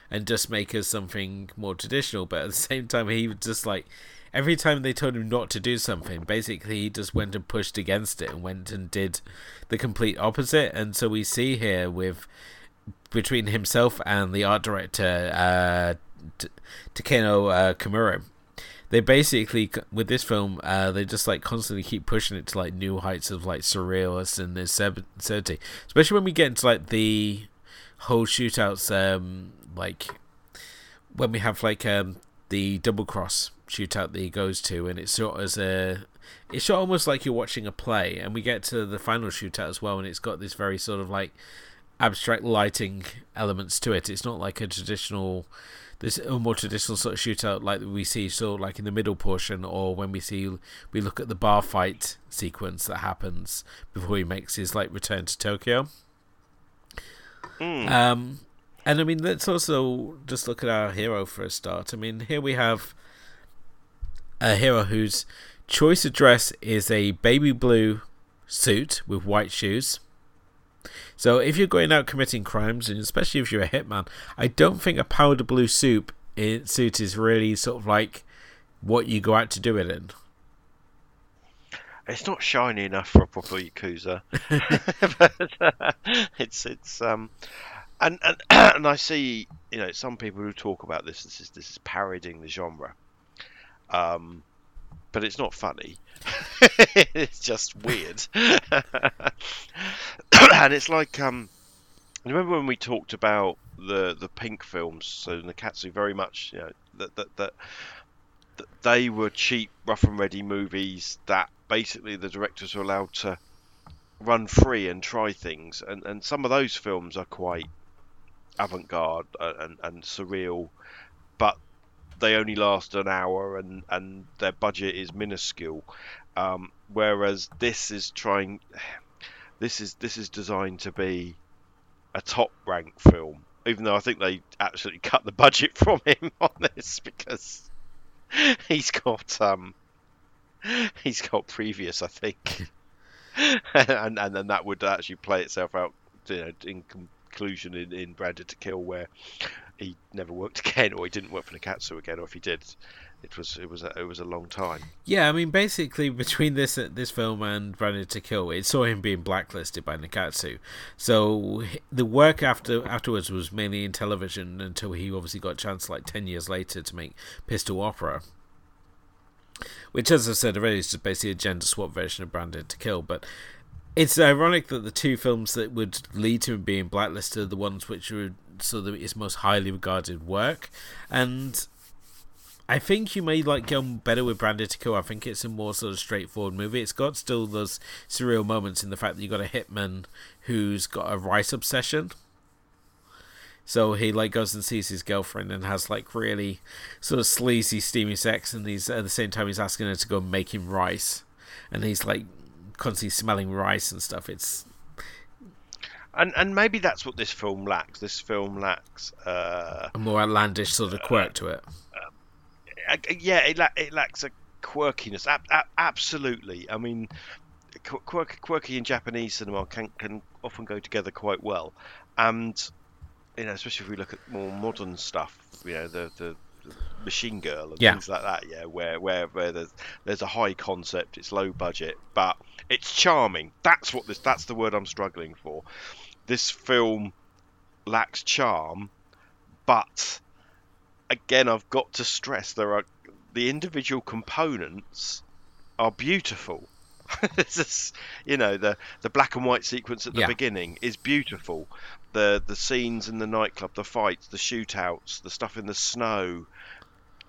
and just make us something more traditional. But at the same time he was just like every time they told him not to do something basically he just went and pushed against it and went and did the complete opposite. And so we see here with between himself and the art director uh T- Takeo uh, Kimura they basically with this film uh, they just like constantly keep pushing it to like new heights of like surrealist and absurdity especially when we get into like the whole shootouts um like when we have like um the double cross shootout that he goes to and it's shot as a it's shot almost like you're watching a play and we get to the final shootout as well and it's got this very sort of like abstract lighting elements to it it's not like a traditional this a more traditional sort of shootout like we see sort of like in the middle portion or when we see we look at the bar fight sequence that happens before he makes his like return to Tokyo. Mm. Um and I mean let's also just look at our hero for a start. I mean here we have a hero whose choice of dress is a baby blue suit with white shoes. So if you're going out committing crimes, and especially if you're a hitman, I don't think a powder blue suit i- suit is really sort of like what you go out to do it in. It's not shiny enough for a proper Yakuza. *laughs* but, uh, it's it's um, and and *clears throat* and I see you know some people who talk about this. This is this is parodying the genre. Um, but it's not funny. *laughs* it's just weird. *coughs* and it's like um, remember when we talked about the the pink films? So Nikkatsu very much you know that that that they were cheap, rough and ready movies that basically the directors were allowed to run free and try things. And, and some of those films are quite avant garde and, and surreal, but they only last an hour and, and their budget is minuscule. Um, whereas this is trying, this is this is designed to be a top rank film. Even though I think they absolutely cut the budget *laughs* from him on this because *laughs* he's got um he's got previous I think *laughs* and and then that would actually play itself out you know, in conclusion in, in Branded to Kill where he never worked *laughs* again, or he didn't work for Nikkatsu again, or if he did, it was it was a, it was a long time. Yeah, I mean, basically between this this film and Branded to Kill, it saw him being blacklisted by Nikkatsu. So the work after afterwards was mainly in television until he obviously got a chance like ten years later to make Pistol Opera. Which, as I said already, is just basically a gender swap version of Branded to Kill. But it's ironic that the two films that would lead to him being blacklisted are the ones which were sort of his most highly regarded work. And I think you may like on better with Branded to Kill. I think it's a more sort of straightforward movie. It's got still those surreal moments in the fact that you got a hitman who's got a rice obsession. So he like goes and sees his girlfriend and has like really sort of sleazy, steamy sex, and he's at the same time he's asking her to go make him rice, and he's like constantly smelling rice and stuff. It's and and maybe that's what this film lacks. This film lacks uh, a more outlandish sort of quirk to it. Uh, yeah, it, la- it lacks a quirkiness. A- a- absolutely. I mean, quirky, quirky in Japanese cinema can can often go together quite well, and you know, especially if we look at more modern stuff, you know, the, the Machine Girl and yeah. things like that. Yeah, where where where there's there's a high concept, it's low budget, but it's charming. That's what this. That's the word I'm struggling for. This film lacks charm, but again, I've got to stress there are the individual components are beautiful. *laughs* this is, you know, the the black and white sequence at the Yeah. beginning is beautiful. The the scenes in the nightclub, the fights, the shootouts, the stuff in the snow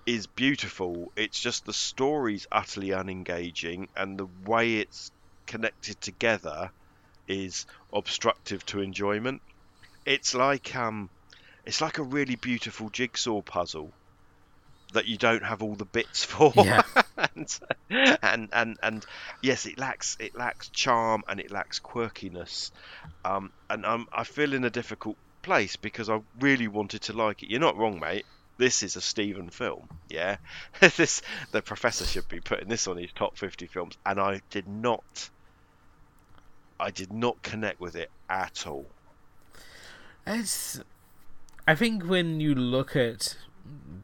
is beautiful. It's just the story's utterly unengaging and the way it's connected together is obstructive to enjoyment. It's like um it's like a really beautiful jigsaw puzzle that you don't have all the bits *laughs* for. Yeah. And, *laughs* and and and yes, it lacks it lacks charm and it lacks quirkiness. Um, and I'm I feel in a difficult place because I really wanted to like it. You're not wrong, mate. This is a Stephen film, yeah. *laughs* this the professor should be putting this on his top 50 films, and I did not. I did not connect with it at all. It's. I think when you look at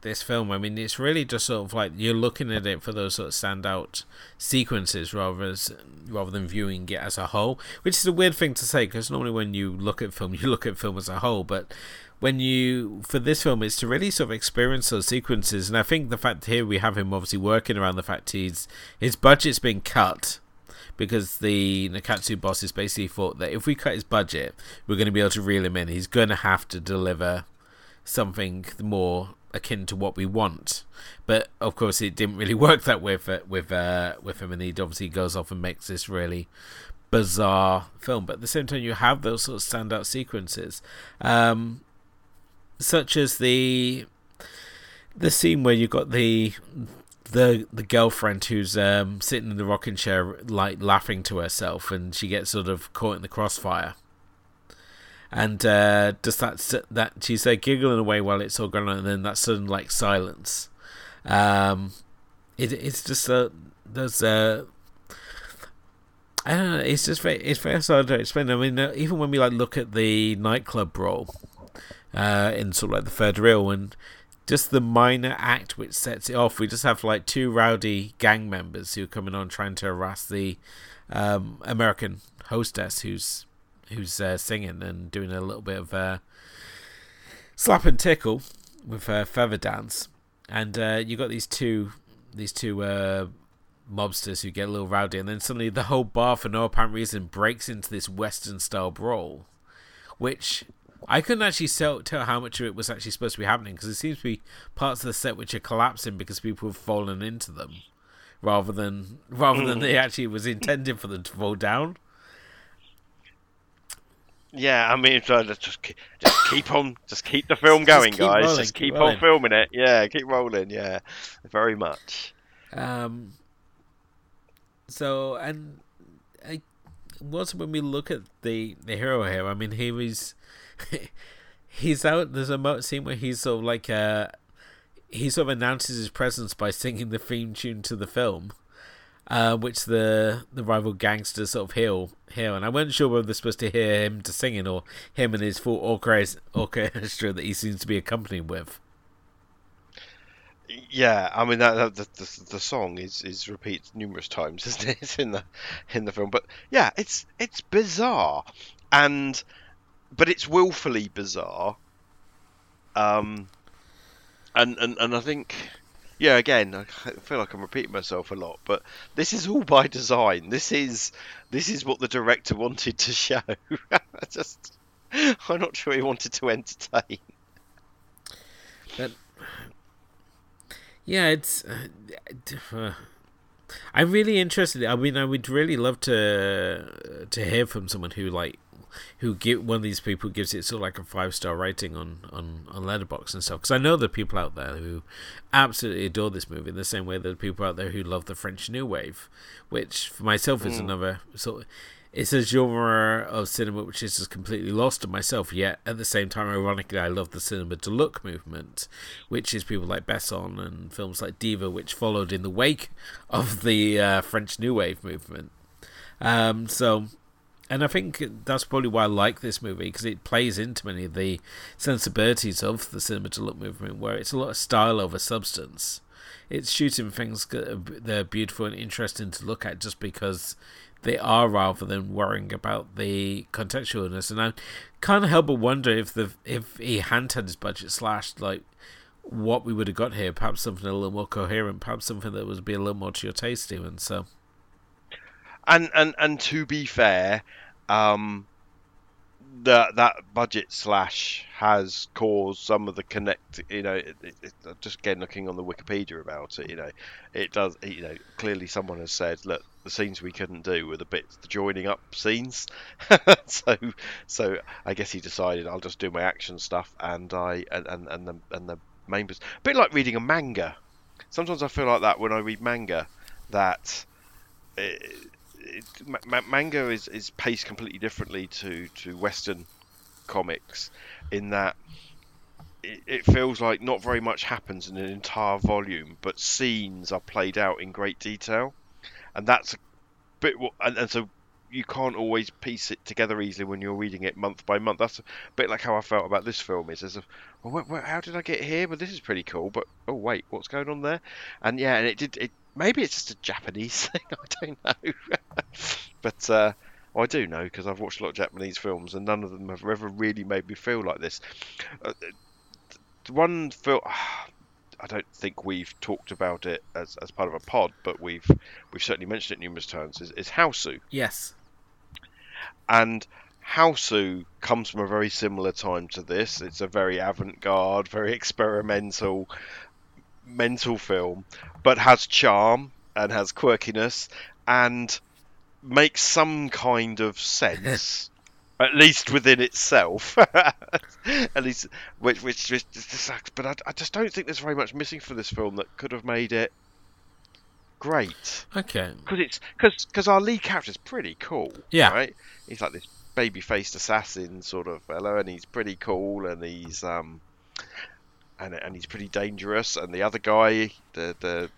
this film, I mean, it's really just sort of like you're looking at it for those sort of standout sequences rather as rather than viewing it as a whole, which is a weird thing to say because normally when you look at film, *laughs* you look at film as a whole, but when you for this film is to really sort of experience those sequences and i think the fact here we have him obviously working around the fact he's his budget's been cut because the Nikkatsu bosses basically thought that if we cut his budget, we're going to be able to reel him in. He's going to have to deliver something more akin to what we want. But of course, it didn't really *laughs* work that way with with uh, with him, and he obviously goes off and makes this really bizarre film. But at the same time, you have those sort of standout sequences, um, such as the the scene where you've got the the the girlfriend who's um, sitting in the rocking chair, like laughing to herself, and she gets sort of caught in the crossfire. And uh, just that that she's uh, giggling away while it's all going on, and then that sudden like silence. Um, it it's just a there's a. I don't know. It's just very, it's very hard to explain. I mean, uh, even when we like look at the nightclub brawl, uh, in sort of like the third reel, and just the minor act which sets it off. We just have like two rowdy gang members who are coming on trying to harass the um, American hostess who's who's uh, singing and doing a little bit of uh, slap and tickle with her feather dance, and uh, you got these two these two uh, mobsters who get a little rowdy, and then suddenly the whole bar for no apparent reason breaks into this Western style brawl, which I couldn't actually tell, tell how much of it was actually supposed to be happening because it seems to be parts of the set which are collapsing because people have fallen into them, rather than rather than they actually was intended for them to fall down. Yeah, I mean, so just keep, just keep on, just keep the film going, keep guys. rolling, just keep keep, on filming it. Yeah, keep rolling. Yeah, very much. Um. So and I, also when we look at the the hero here, I mean, he was *laughs* he's out. There's a scene where he's sort of like uh he sort of announces his presence by singing the theme tune to the film, uh, which the the rival gangsters sort of hear, hear, and I wasn't sure whether they're supposed to hear him to singing or him and his full orchestra, orchestra that he seems to be accompanying with. Yeah, I mean that, that the, the, the song is is repeated numerous times, *laughs* isn't it? It's in the in the film, but yeah, it's it's bizarre, and but it's willfully bizarre. Um, and and and I think yeah, again, *laughs* I feel like I'm repeating myself a lot, but this is all by design. This is this is what the director wanted to show. *laughs* Just, I'm not sure he wanted to entertain. But yeah, it's. Uh, I'm really interested. I mean, I would really love to to hear from someone who like who give one of these people gives it sort of like a five star rating on on on Letterboxd and stuff. Because I know there are people out there who absolutely adore this movie in the same way there are people out there who love the French New Wave, which for myself is mm. another sort. Of, it's a genre of cinema which is just completely lost to myself. Yet at the same time, ironically, I love the cinema du look movement, which is people like Besson and films like Diva, which followed in the wake of the uh, French New Wave movement. Um, so and I think that's probably why I like this movie because it plays into many of the sensibilities of the cinema du look movement, where it's a lot of style over substance. It's shooting things that are beautiful and interesting to look at just because they are, rather than worrying about the contextualness. And I can't help but wonder if the if he hadn't had his budget slashed, like what we would have got here. Perhaps something a little more coherent. Perhaps something that would be a little more to your taste, even So. And and and to be fair, um, that that budget slash has caused some of the connect. You know, it, it, it, just again looking on the Wikipedia about it, you know, it does. You know, clearly someone has said, look, the scenes we couldn't do were the bits, the joining up scenes. *laughs* so, so I guess he decided I'll just do my action stuff, and I and and, and the and the main bits. A bit like reading a manga. Sometimes I feel like that when I read manga, that. It, it, manga is, is paced completely differently to, to Western comics in that it, it feels like not very much happens in an entire volume, but scenes are played out in great detail, and that's a bit. And, and so you can't always piece it together easily when you're reading it month by month. That's a bit like how I felt about this film. Is as a, well, how did I get here? But this is pretty cool. But oh wait, what's going on there? And yeah, and it did. It maybe it's just a Japanese *laughs* thing. I don't know. *laughs* but uh, I do know because I've watched a lot of Japanese films, and none of them have ever really made me feel like this. Uh, one film. *sighs* I don't think we've talked about it as, as part of a pod, but we've we've certainly mentioned it numerous times. Is, is Hausu? Yes. And Hausu comes from a very similar time to this. It's a very avant-garde, very experimental, mental film, but has charm and has quirkiness and makes some kind of sense. *laughs* at least within itself, *laughs* at least which which, which sucks. But I, I just don't think there's very much missing for this film that could have made it great. Okay. Because it's because because our lead character is pretty cool. Yeah. Right. He's like this baby-faced assassin sort of fellow, and he's pretty cool, and he's um and and he's pretty dangerous. And the other guy, the the,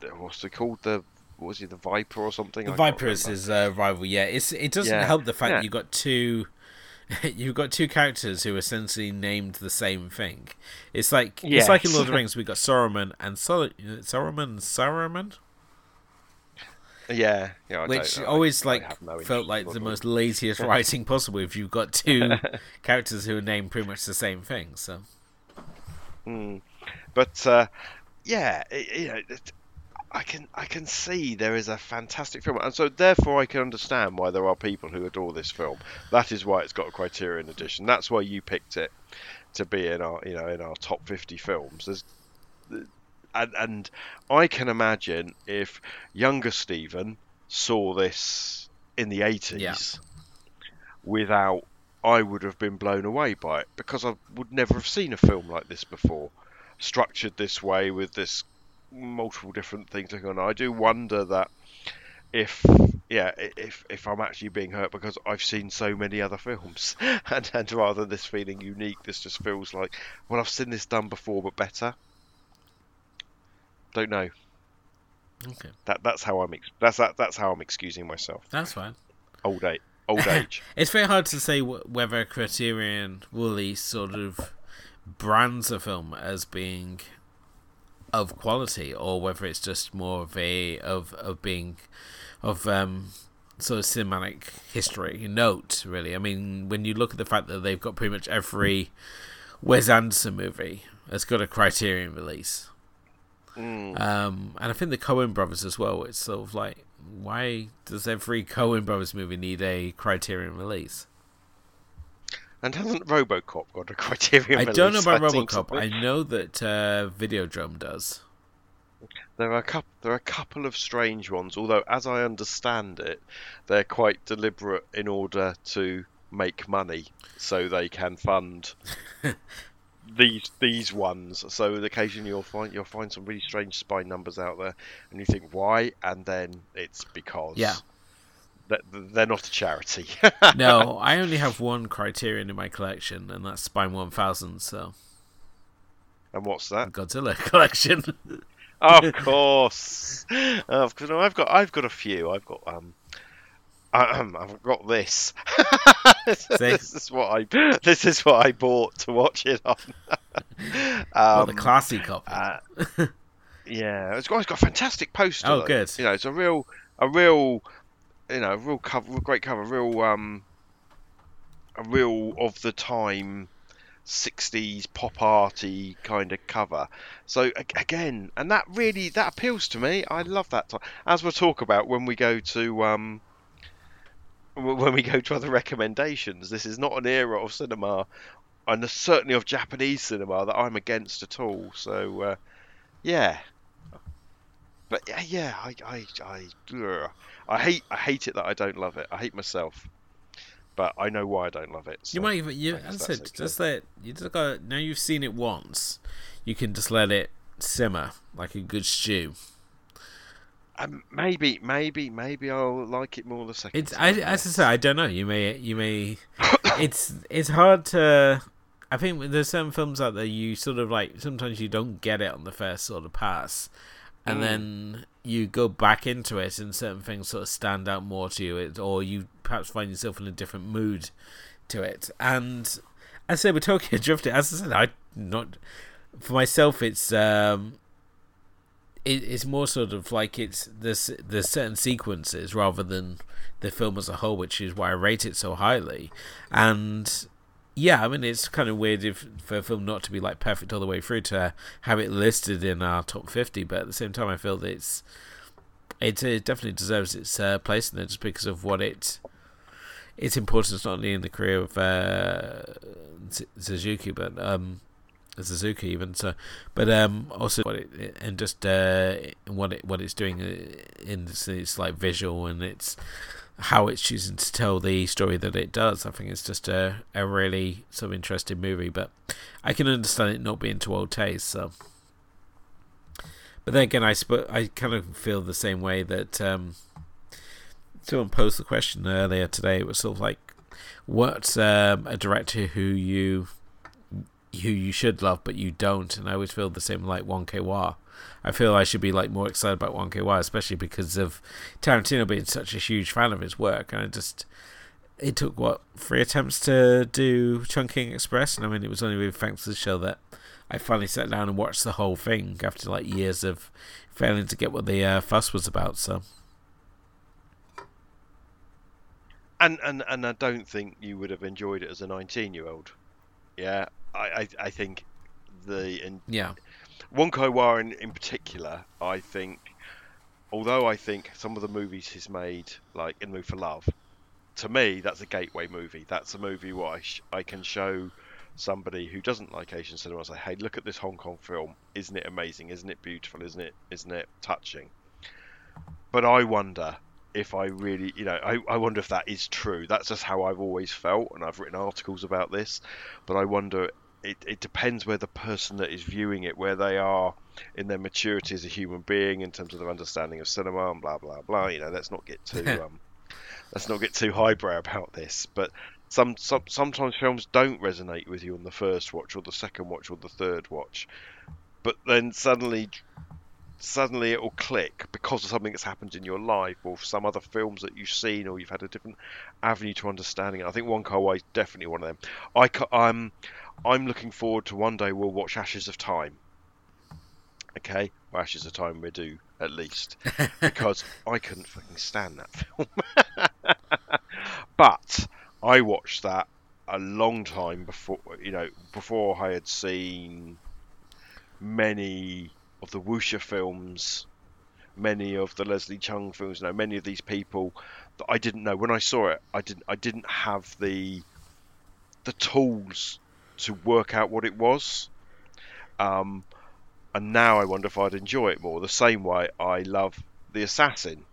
the what's it called? The what was he? The Viper or something? The I Viper is his uh, rival. Yeah, it's it doesn't yeah. help the fact yeah. you got two. *laughs* You've got two characters who are essentially named the same thing. It's like yes. it's like in Lord of the *laughs* Rings. We got Saruman and Sol- Saruman, Saruman. Yeah, yeah. Which always I, like I no felt like the most laziest writing *laughs* possible. If you've got two characters who are named pretty much the same thing, so. Mm. But uh, yeah, it, you know, it, I can I can see there is a fantastic film, and so therefore I can understand why there are people who adore this film. That is why it's got a Criterion edition. That's why you picked it to be in our you know in our top fifty films. There's and, and I can imagine if younger Stephen saw this in the eighties yeah. without I would have been blown away by it because I would never have seen a film like this before, structured this way with this multiple different things going on. I do wonder that if yeah if if I'm actually being hurt because I've seen so many other films *laughs* and and rather than this feeling unique, this just feels like well I've seen this done before but better. Don't know. Okay, That that's how I'm ex- that's that, that's how I'm excusing myself. that's fine. Old age, old *laughs* age. It's very hard to say wh- whether Criterion Woolly sort of brands a film as being of quality or whether it's just more of a of of being of um sort of cinematic history note really i mean when you look at the fact that they've got pretty much every wes anderson movie has got a criterion release Mm. um and i think the coen brothers as well it's sort of like why does every coen brothers movie need a criterion release And hasn't RoboCop got a Criterion? Release? I don't know about *laughs* I RoboCop. I know that uh, Videodrome does. There are a couple. There are a couple of strange ones. Although, as I understand it, they're quite deliberate in order to make money, so they can fund *laughs* these these ones. So occasionally you'll find you'll find some really strange spine numbers out there, and you think why, and then it's because Yeah. they're not a charity. *laughs* No, I only have one Criterion in my collection, and that's Spine 1000, so and what's that? Godzilla *laughs* collection. of course. Of course. No, I've got I've got a few. I've got um, I've got this. *laughs* this is what I this is what I bought to watch it on. *laughs* well, um, the classy copy. uh, *laughs* yeah, it's got, it's got a fantastic poster. Oh, good. You know, it's a real a real you know, real cover, real great cover, real um a real of the time 60s pop arty kind of cover. So again, and that really that appeals to me. I love that. As we'll talk about when we go to um when we go to other recommendations, this is not an era of cinema, and certainly of Japanese cinema that I'm against at all. So uh, yeah, but yeah, yeah, I I I, ugh. I hate I hate it that I don't love it. I hate myself. But I know why I don't love it. you might even, you, I as I said, okay. just let, you just got now you've seen it once, you can just let it simmer like a good stew. Um, maybe, maybe, maybe I'll like it more the second. It's, I, as I say, I don't know. You may, you may. *coughs* it's, it's hard to. I think there's some films out there you sort of like. Sometimes you don't get it on the first sort of pass, and Mm. then you go back into it, and certain things sort of stand out more to you, it, or you perhaps find yourself in a different mood to it. And as I said with Tokyo Drift, it as I said, I not for myself. It's um, it, it's more sort of like it's there's there's certain sequences rather than the film as a whole, which is why I rate it so highly. And yeah, I mean it's kind of weird if for a film not to be like perfect all the way through to have it listed in our top fifty, but at the same time, I feel that it's it, it definitely deserves its uh, place in there just because of what it its importance not only in the career of uh, Suzuki, but um, Suzuki even so, but um, also what it and just uh, what it what it's doing uh, in its, its like visual and its how it's choosing to tell the story that it does. I think it's just a a really sort of interesting movie, but I can understand it not being to old taste. So, but then again, I sp- I kind of feel the same way that um, someone posed the question earlier today. It was sort of like, what's um, a director who you who you should love but you don't? And I always feel the same like Wong Kar Wai. I feel I should be like more excited about Wong Kar Wai, especially because of Tarantino being such a huge fan of his work. And I just it took what three attempts to do Chungking Express, and I mean it was only really thanks to the show that I finally sat down and watched the whole thing after like years of failing to get what the uh, fuss was about. So and and and I don't think you would have enjoyed it as a 19 year old. Yeah, I I, I think the and yeah, Wong Kar Wai in, in particular, I think, although I think some of the movies he's made, like In the Mood for Love, to me that's a gateway movie. That's a movie where I, sh- I can show somebody who doesn't like Asian cinema and say, "Hey, look at this Hong Kong film. Isn't it amazing? Isn't it beautiful? Isn't it isn't it touching?" But I wonder if I really, you know, I, I wonder if that is true. That's just how I've always felt, and I've written articles about this. But I wonder, it, it depends where the person that is viewing it, where they are in their maturity as a human being, in terms of their understanding of cinema and blah blah blah. You know, let's not get too *laughs* um, let's not get too highbrow about this. But some, some sometimes films don't resonate with you on the first watch, or the second watch, or the third watch. But then suddenly suddenly it'll click because of something that's happened in your life or some other films that you've seen or you've had a different avenue to understanding it. I think Wong Kar Wai is definitely one of them. I am I'm looking forward to one day we'll watch Ashes of Time. Okay, well, Ashes of Time we do at least *laughs* because I couldn't fucking stand that film. *laughs* but I watched that a long time before you know before I had seen many of the wuxia films, many of the Leslie Cheung films, you know, many of these people that I didn't know. When I saw it, I didn't I didn't have the the tools to work out what it was. Um, and now I wonder if I'd enjoy it more. The same way I love The Assassin,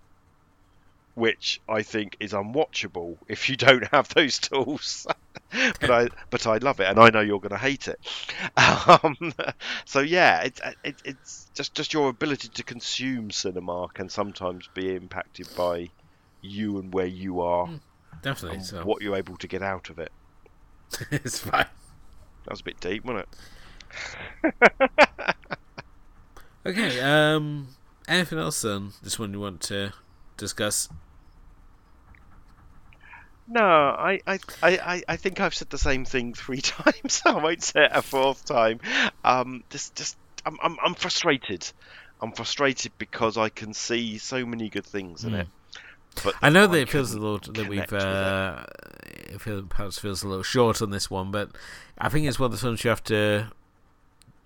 which I think is unwatchable if you don't have those *laughs* tools. *laughs* but I but I love it, and I know you're going to hate it. *laughs* Um, so yeah, it's it, it's just just your ability to consume cinema can sometimes be impacted by you and where you are. Hmm, definitely. So. What you're able to get out of it. *laughs* it's fine. That was a bit deep, wasn't it? okay. Um. Anything else on this one you want to discuss? No, I, I, I, I think I've said the same thing three *laughs* times. I won't say it a fourth time. Um, just, just, I'm, I'm, I'm frustrated. I'm frustrated because I can see so many good things in mm. it. But I know that it feels a little that we've uh, it. perhaps feels a little short on this one, but I think it's one of the films you have to.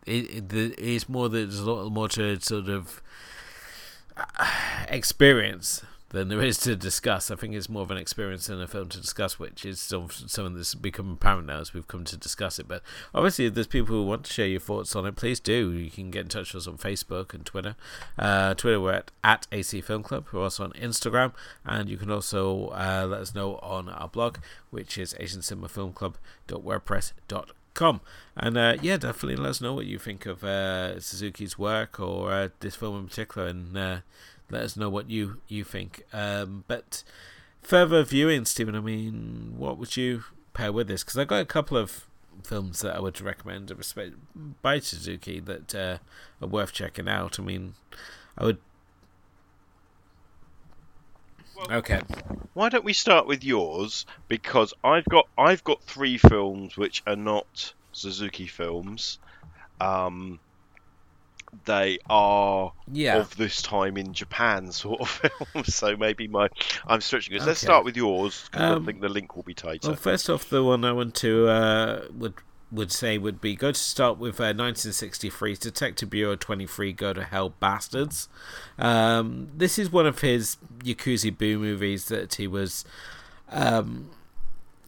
It, it, it's more that there's a lot more to sort of uh, experience than there is to discuss. I think it's more of an experience than a film to discuss, which is something that's become apparent now as we've come to discuss it. But obviously, if there's people who want to share your thoughts on it, please do. You can get in touch with us on Facebook and Twitter. Uh, Twitter, we're at, at AC Film Club. We're also on Instagram, and you can also uh, let us know on our blog, which is AsianCinemaFilmClub.wordpress.com. And uh, yeah, definitely let us know what you think of uh, Suzuki's work or uh, this film in particular, and uh, let us know what you you think. Um, but further viewing, Stephen. I mean, what would you pair with this? Because I got a couple of films that I would recommend respect by Suzuki that uh, are worth checking out. I mean, I would. okay. Why don't we start with yours? Because I've got I've got three films which are not Suzuki films. Um, they are yeah. of this time in Japan *laughs* sort of film. so maybe my I'm stretching this. Okay. Let's start with yours because um, I think the link will be tighter. Well, first off, the one I want to uh, would would say would be good to start with uh, 1963 Detective Bureau 23 Go to Hell Bastards. Um, this is one of his Yakuza Boo movies that he was um,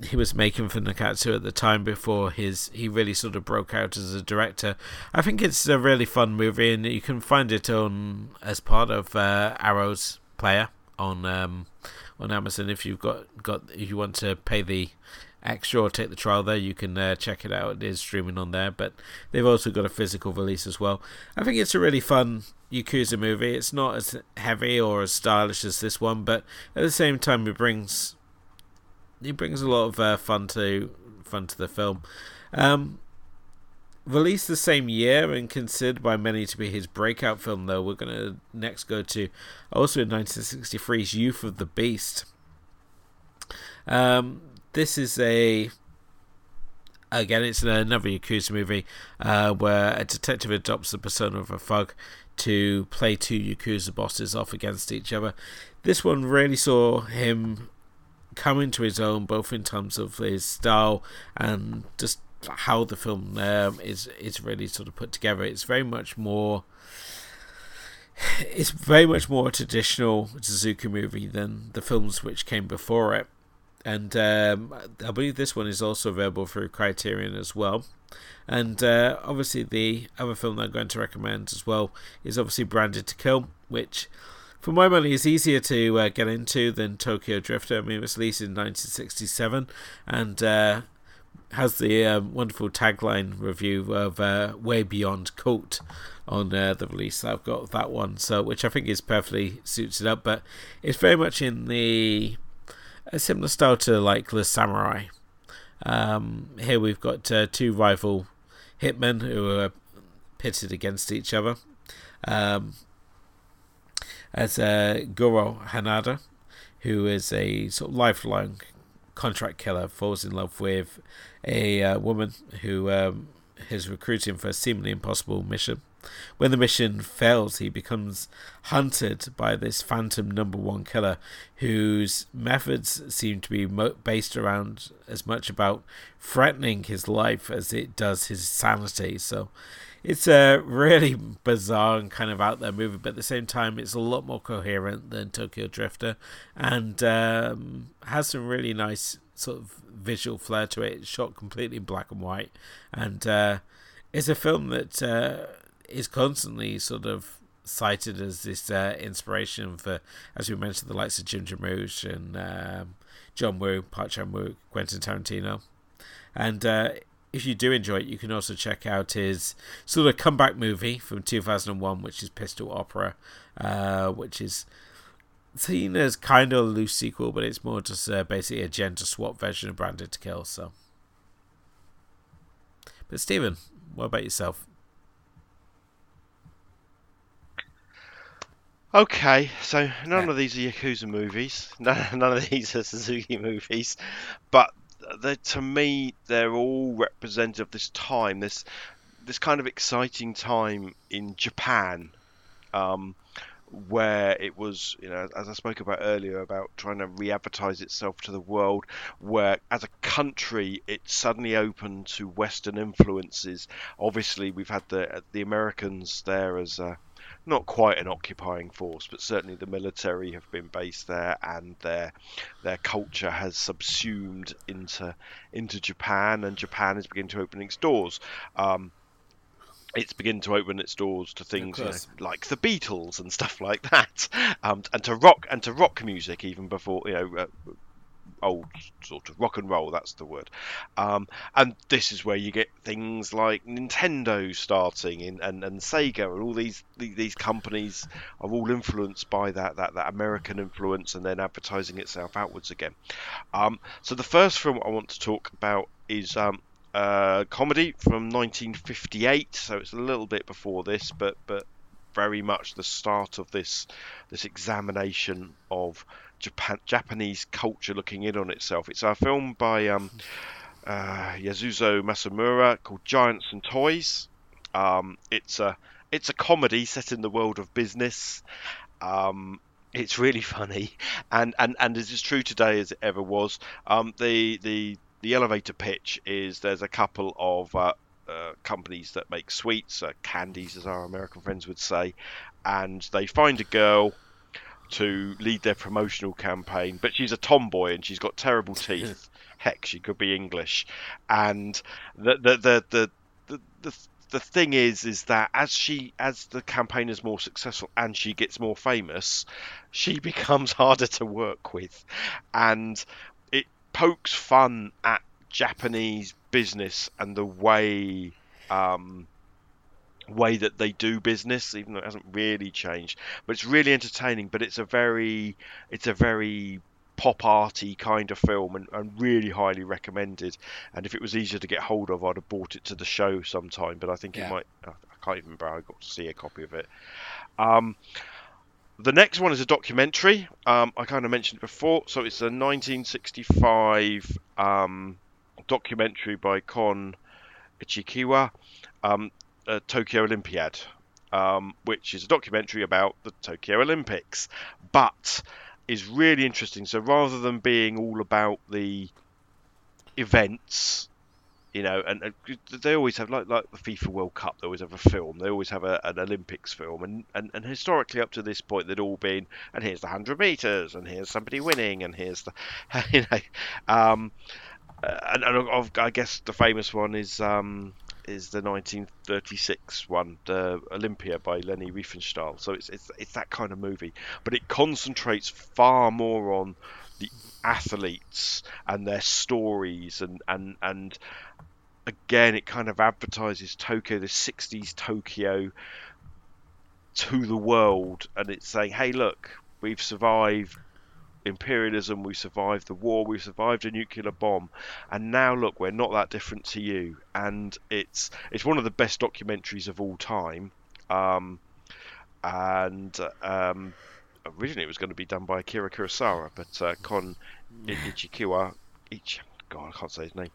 he was making for Nikkatsu at the time before his he really sort of broke out as a director. I think it's a really fun movie, and you can find it on as part of uh, Arrow's Player on um, on Amazon. If you've got got if you want to pay the extra or take the trial there, you can uh, check it out. It is streaming on there, but they've also got a physical release as well. I think it's a really fun Yakuza movie. It's not as heavy or as stylish as this one, but at the same time, it brings he brings a lot of uh, fun to fun to the film. Um, released the same year and considered by many to be his breakout film, though, we're going to next go to also in 1963's Youth of the Beast. Um, this is a again, it's another Yakuza movie uh, where a detective adopts the persona of a thug to play two Yakuza bosses off against each other. This one really saw him come into his own, both in terms of his style and just how the film um, is is really sort of put together. It's very much more. It's very much more a traditional Suzuki movie than the films which came before it, and um, I believe this one is also available through Criterion as well. And uh, obviously, the other film that I'm going to recommend as well is obviously Branded to Kill, which for my money, is easier to uh, get into than Tokyo Drifter. I mean, it was released in 1967 and uh, has the uh, wonderful tagline review of uh, Way Beyond Cult on uh, the release. I've got that one, so which I think is perfectly suits it up, but it's very much in the a similar style to like the Samurai. Um, here we've got uh, two rival hitmen who are pitted against each other. Um, as uh, Goro Hanada, who is a sort of lifelong contract killer, falls in love with a uh, woman who um, is recruiting for a seemingly impossible mission. When the mission fails, he becomes hunted by this phantom number one killer whose methods seem to be mo- based around as much about threatening his life as it does his sanity. So it's a really bizarre and kind of out there movie, but at the same time, it's a lot more coherent than Tokyo Drifter and um, has some really nice sort of visual flair to it. It's shot completely in black and white, and uh, it's a film that uh, is constantly sort of cited as this uh, inspiration for, as we mentioned, the likes of Jim Jarmusch and um, John Woo, Park Chan Wook, Quentin Tarantino, and uh, if you do enjoy it, you can also check out his sort of comeback movie from 2001, which is Pistol Opera, uh, which is seen as kind of a loose sequel, but it's more just uh, basically a gender swap version of Branded to Kill. So, but Stephen, what about yourself? Okay, so none of these are Yakuza movies. *laughs* None, none of these are Suzuki movies, but to me, they're all representative of this time. This this kind of exciting time in Japan, um, where it was, you know, as I spoke about earlier, about trying to re-advertise itself to the world, where as a country it suddenly opened to Western influences. Obviously, we've had the the Americans there as a not quite an occupying force, but certainly the military have been based there, and their their culture has subsumed into into Japan, and Japan is beginning to open its doors. Um, it's beginning to open its doors to things you know, like the Beatles and stuff *laughs* like that, um, and to rock and to rock music even before you know. Uh, old sort of rock and roll. That's the word. Um, and this is where you get things like Nintendo starting in, and, and Sega and all these these companies are all influenced by that that, that American influence and then advertising itself outwards again. Um, so the first film I want to talk about is. Um, a comedy from 1958, so it's a little bit before this, but but very much the start of this this examination of Japan, Japanese culture looking in on itself. It's a film by um, uh, Masumura called Giants and Toys. Um, it's a it's a comedy set in the world of business. Um, it's really *laughs* funny, and, and, and is as true today as it ever was. Um, the the the elevator pitch is there's a couple of uh, uh, companies that make sweets, uh, candies, as our American friends would say, and they find a girl to lead their promotional campaign, but she's a tomboy and she's got terrible *laughs* teeth. Heck, she could be English. And the the the the the, the, the thing is is that as she as the campaign is more successful and she gets more famous, she *laughs* becomes harder to work with, and it pokes fun at Japanese business and the way um, way that they do business, even though it hasn't really changed. But it's really entertaining. But it's a very it's a very pop arty kind of film and, and, really highly recommended. And if it was easier to get hold of, I'd have bought it to the show sometime. But I think yeah. it might. I can't even remember. I got to see a copy of it. Um, the next one is a documentary. Um, I kind of mentioned it before. So it's a 1965 um, documentary by Kon Ichikawa. Uh, Tokyo Olympiad, um, which is a documentary about the Tokyo Olympics, but is really interesting. So rather than being all about the events, you know, and, and they always have like like the FIFA World Cup, they always have a film. They always have a, an Olympics film, and, and and historically up to this point, they'd all been, and here's the hundred meters, and here's somebody winning, and here's the, *laughs* you know, um, and, and I guess the famous one is um, is the 1936 one, the Olympia by Leni Riefenstahl. So it's, it's it's that kind of movie, but it concentrates far more on the athletes and their stories and and and again it kind of advertises Tokyo, the 60s Tokyo to the world, and it's saying, hey, look, we've survived imperialism, we survived the war, we survived a nuclear bomb, and now look, we're not that different to you. And it's it's one of the best documentaries of all time. Um, and um, originally it was going to be done by Akira Kurosawa, but uh, Kon Ichikawa, Ich, God, I can't say his name,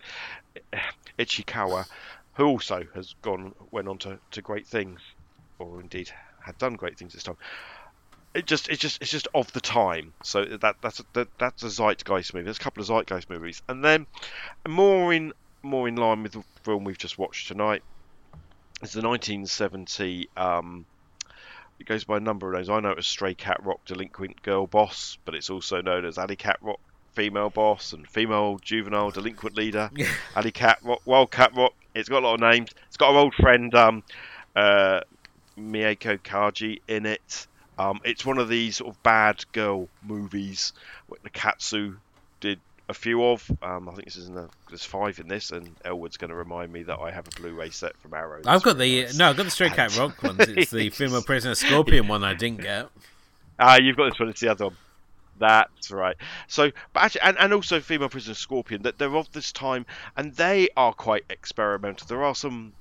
Ichikawa, who also has gone went on to, to great things, or indeed had done great things this time. It just it's just it's just of the time. So that that's a, that, that's a zeitgeist movie. There's a couple of zeitgeist movies, and then more in more in line with the film we've just watched tonight. It's the 1970. Um, it goes by a number of names. I know it was Stray Cat Rock Delinquent Girl Boss, but it's also known as Alley Cat Rock Female Boss and Female Juvenile Delinquent Leader. *laughs* Alley Cat Rock, Wild Cat Rock. It's got a lot of names. It's got our old friend um, uh, Meiko Kaji in it. Um, it's one of these sort of bad girl movies. What the Katsu did a few of. Um, I think this is in the, there's five in this, and Elwood's going to remind me that I have a Blu-ray set from Arrow. I've got the nice. no, I've got the Stray Cat *laughs* Rock ones. It's the female prisoner scorpion one I didn't get. Ah, you've got this one. It's the other one. That's right. So, but actually, and, and also female prisoner Scorpion. That they're of this time, and they are quite experimental. There are some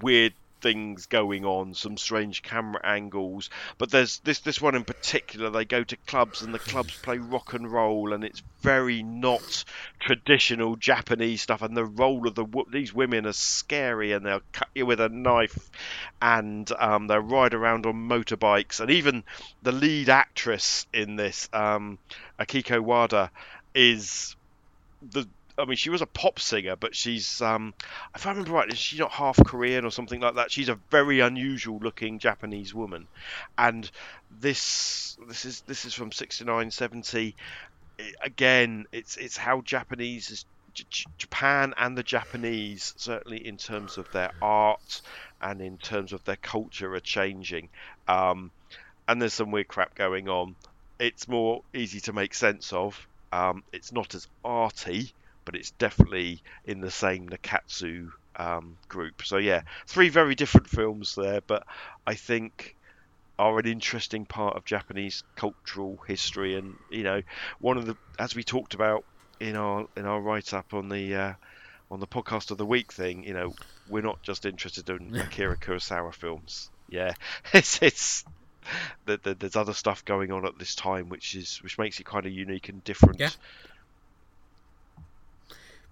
weird things going on, some strange camera angles. But there's this this one in particular. They go to clubs, and the clubs *laughs* play rock and roll, and it's very not traditional Japanese stuff. And the role of the these women are scary, and they'll cut you with a knife, and um, they ride around on motorbikes, and even the lead actress in this, um, Akiko Wada, is the. I mean, she was a pop singer, but she's, um, if I remember right, is she not half Korean or something like that? She's a very unusual looking Japanese woman, and this this is this is from 69, 70. I- Again, it's it's how Japanese is. J- Japan and the Japanese, certainly in terms of their art and in terms of their culture, are changing. Um, and there's some weird crap going on. It's more easy to make sense of. Um, it's not as arty, but it's definitely in the same Nikkatsu um, group. So yeah, three very different films there, but I think are an interesting part of Japanese cultural history, and you know, one of the as we talked about in our in our write up on the uh, on the podcast of the week thing, you know, we're not just interested in Akira Kurosawa films. Yeah, *laughs* it's it's that that there's other stuff going on at this time, which is which makes it kind of unique and different. Yeah.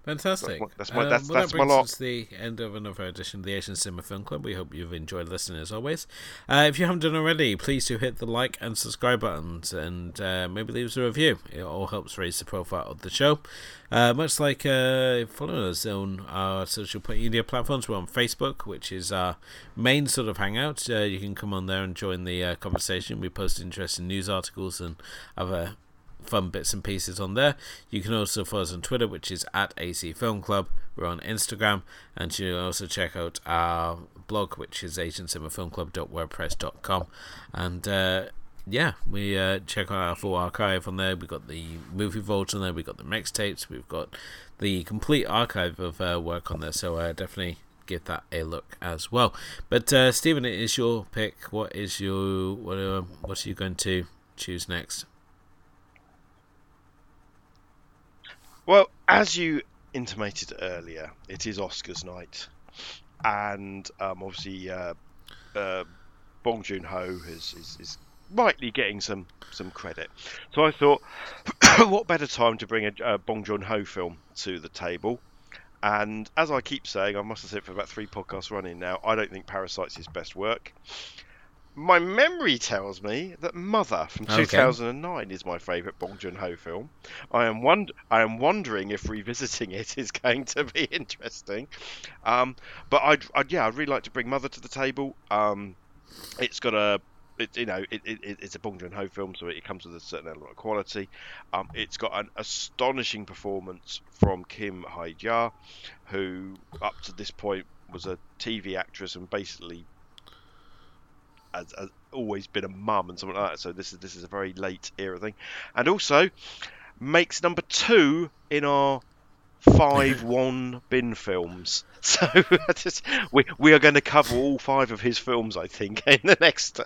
Fantastic. That's my- Um, that's- well, that's that my brings lot. us to the end of another edition of the Asian Cinema Film Club. We hope you've enjoyed listening as always. Uh, if you haven't done already, please do hit the like and subscribe buttons and uh, maybe leave us a review. It all helps raise the profile of the show. Uh, much like uh, following us on our social media platforms, we're on Facebook, which is our main sort of hangout. Uh, you can come on there and join the uh, conversation. We post interesting news articles and other fun bits and pieces on there. You can also follow us on Twitter, which is at AC Film Club. We're on Instagram, and you can also check out our blog, which is asiancinemafilmclub.wordpress.com. And uh, yeah, we uh, check out our full archive on there. We've got the movie vault on there. We've got the mixtapes. We've got the complete archive of uh, work on there. So uh, definitely give that a look as well. But uh, Stephen, it is your pick. What is your what? Uh, what are you going to choose next? Well, as you intimated earlier, it is Oscars night, and um, obviously uh, uh, Bong Joon Ho is, is is rightly getting some some credit. So I thought, *coughs* what better time to bring a, a Bong Joon Ho film to the table? And as I keep saying, I must have said for about three podcasts running now, I don't think Parasite's his best work. My memory tells me that Mother from Okay. 2009 is my favourite Bong Joon Ho film. I am wond- I am wondering if revisiting it is going to be *laughs* interesting. Um, but I'd, I'd yeah, I'd really like to bring Mother to the table. Um, it's got a it, you know, it, it, it- it's a Bong Joon Ho film, so it comes with a certain element of quality. Um, it's got an astonishing performance from Kim Hae Ja, who up to this point was a TV actress and basically has, has always been a mum and something like that. So this is this is a very late era thing, and also makes number two in our five *laughs* Won Bin films. *laughs* So *laughs* just, we we are going to cover all five of his films, I think, in the next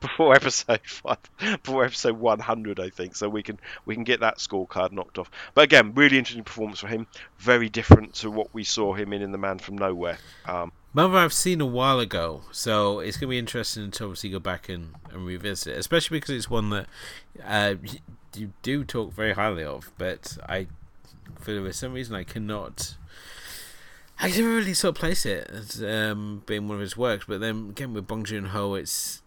before episode five, before episode one hundred, I think. So we can we can get that scorecard knocked off. But again, really interesting performance for him. Very different to what we saw him in in The Man from Nowhere. Um, Mother, I've seen a while ago, so it's gonna be interesting to obviously go back and, and revisit it, especially because it's one that uh, you do talk very highly of. But I, for some reason, I cannot. I never really sort of place it as um, being one of his works, but then again with Bong Joon Ho, it's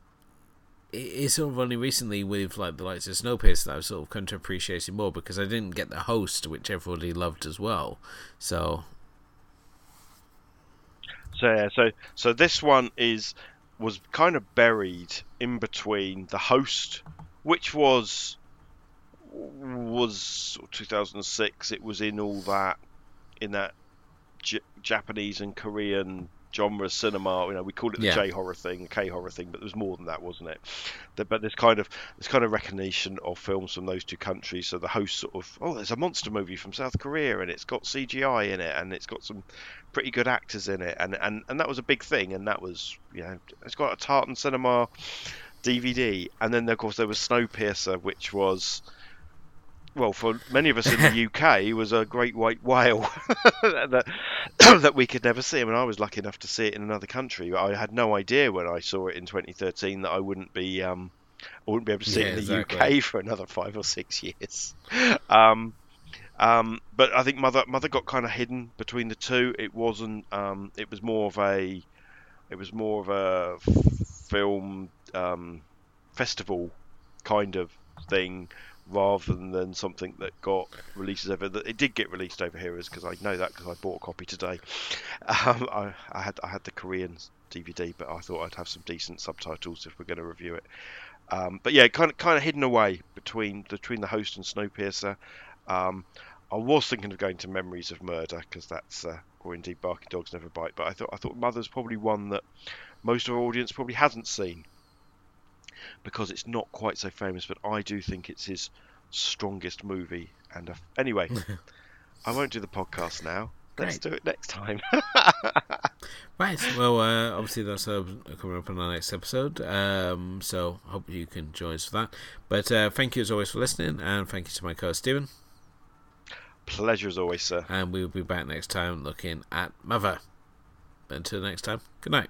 it's sort of only recently with like the likes of Snowpiercer that I've sort of come to appreciate it more because I didn't get the host, which everybody loved as well. So So yeah, so so this one is was kind of buried in between the host, which was was 2006. It was in all that in that J- Japanese and Korean genre cinema. You know, we called it the Yeah. J horror thing, K horror thing, but there was more than that, wasn't it? The- But this kind of there's kind of recognition of films from those two countries. So the host sort of oh, there's a monster movie from South Korea and it's got CGI in it and it's got some pretty good actors in it, and and and that was a big thing. And that was you know it's got a Tartan Cinema DVD, and then of course there was Snowpiercer, which was well for many of us in the *laughs* UK was a great white whale *laughs* that *coughs* that we could never see. I mean, I was lucky enough to see it in another country. I had no idea when I saw it in 2013 that I wouldn't be um I wouldn't be able to see Yeah, it in the exactly. UK *laughs* for another five or six years. Um, um, but I think Mother Mother got kind of hidden between the two. It wasn't. Um, it was more of a. It was more of a film um, festival kind of thing rather than something that got releases over. It did get released over here, because I know that because I bought a copy today. Um, I, I had I had the Korean DVD, but I thought I'd have some decent subtitles if we're going to review it. Um, but yeah, kind of kind of hidden away between between the host and Snowpiercer. Um, I was thinking of going to Memories of Murder because that's uh, or indeed Barking Dogs Never Bite, but I thought I thought Mother's probably one that most of our audience probably hasn't seen because it's not quite so famous. But I do think it's his strongest movie. And uh, anyway, *laughs* I won't do the podcast now. Let's do it next time. *laughs* Right. Well, uh, obviously that's uh, coming up in our next episode. Um, so hope you can join us for that. But uh, thank you as always for listening, and thank you to my co-host Stephen. Pleasure as always, sir. And we will be back next time looking at Mother. Until next time, good night.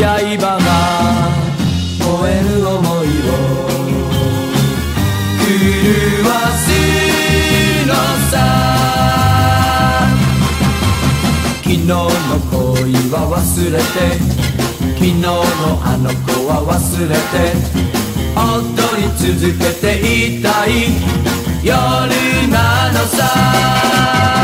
刃が燃える想いを狂わすのさ。昨日の恋は忘れて昨日のあの子は忘れて踊り続けていたい夜なのさ。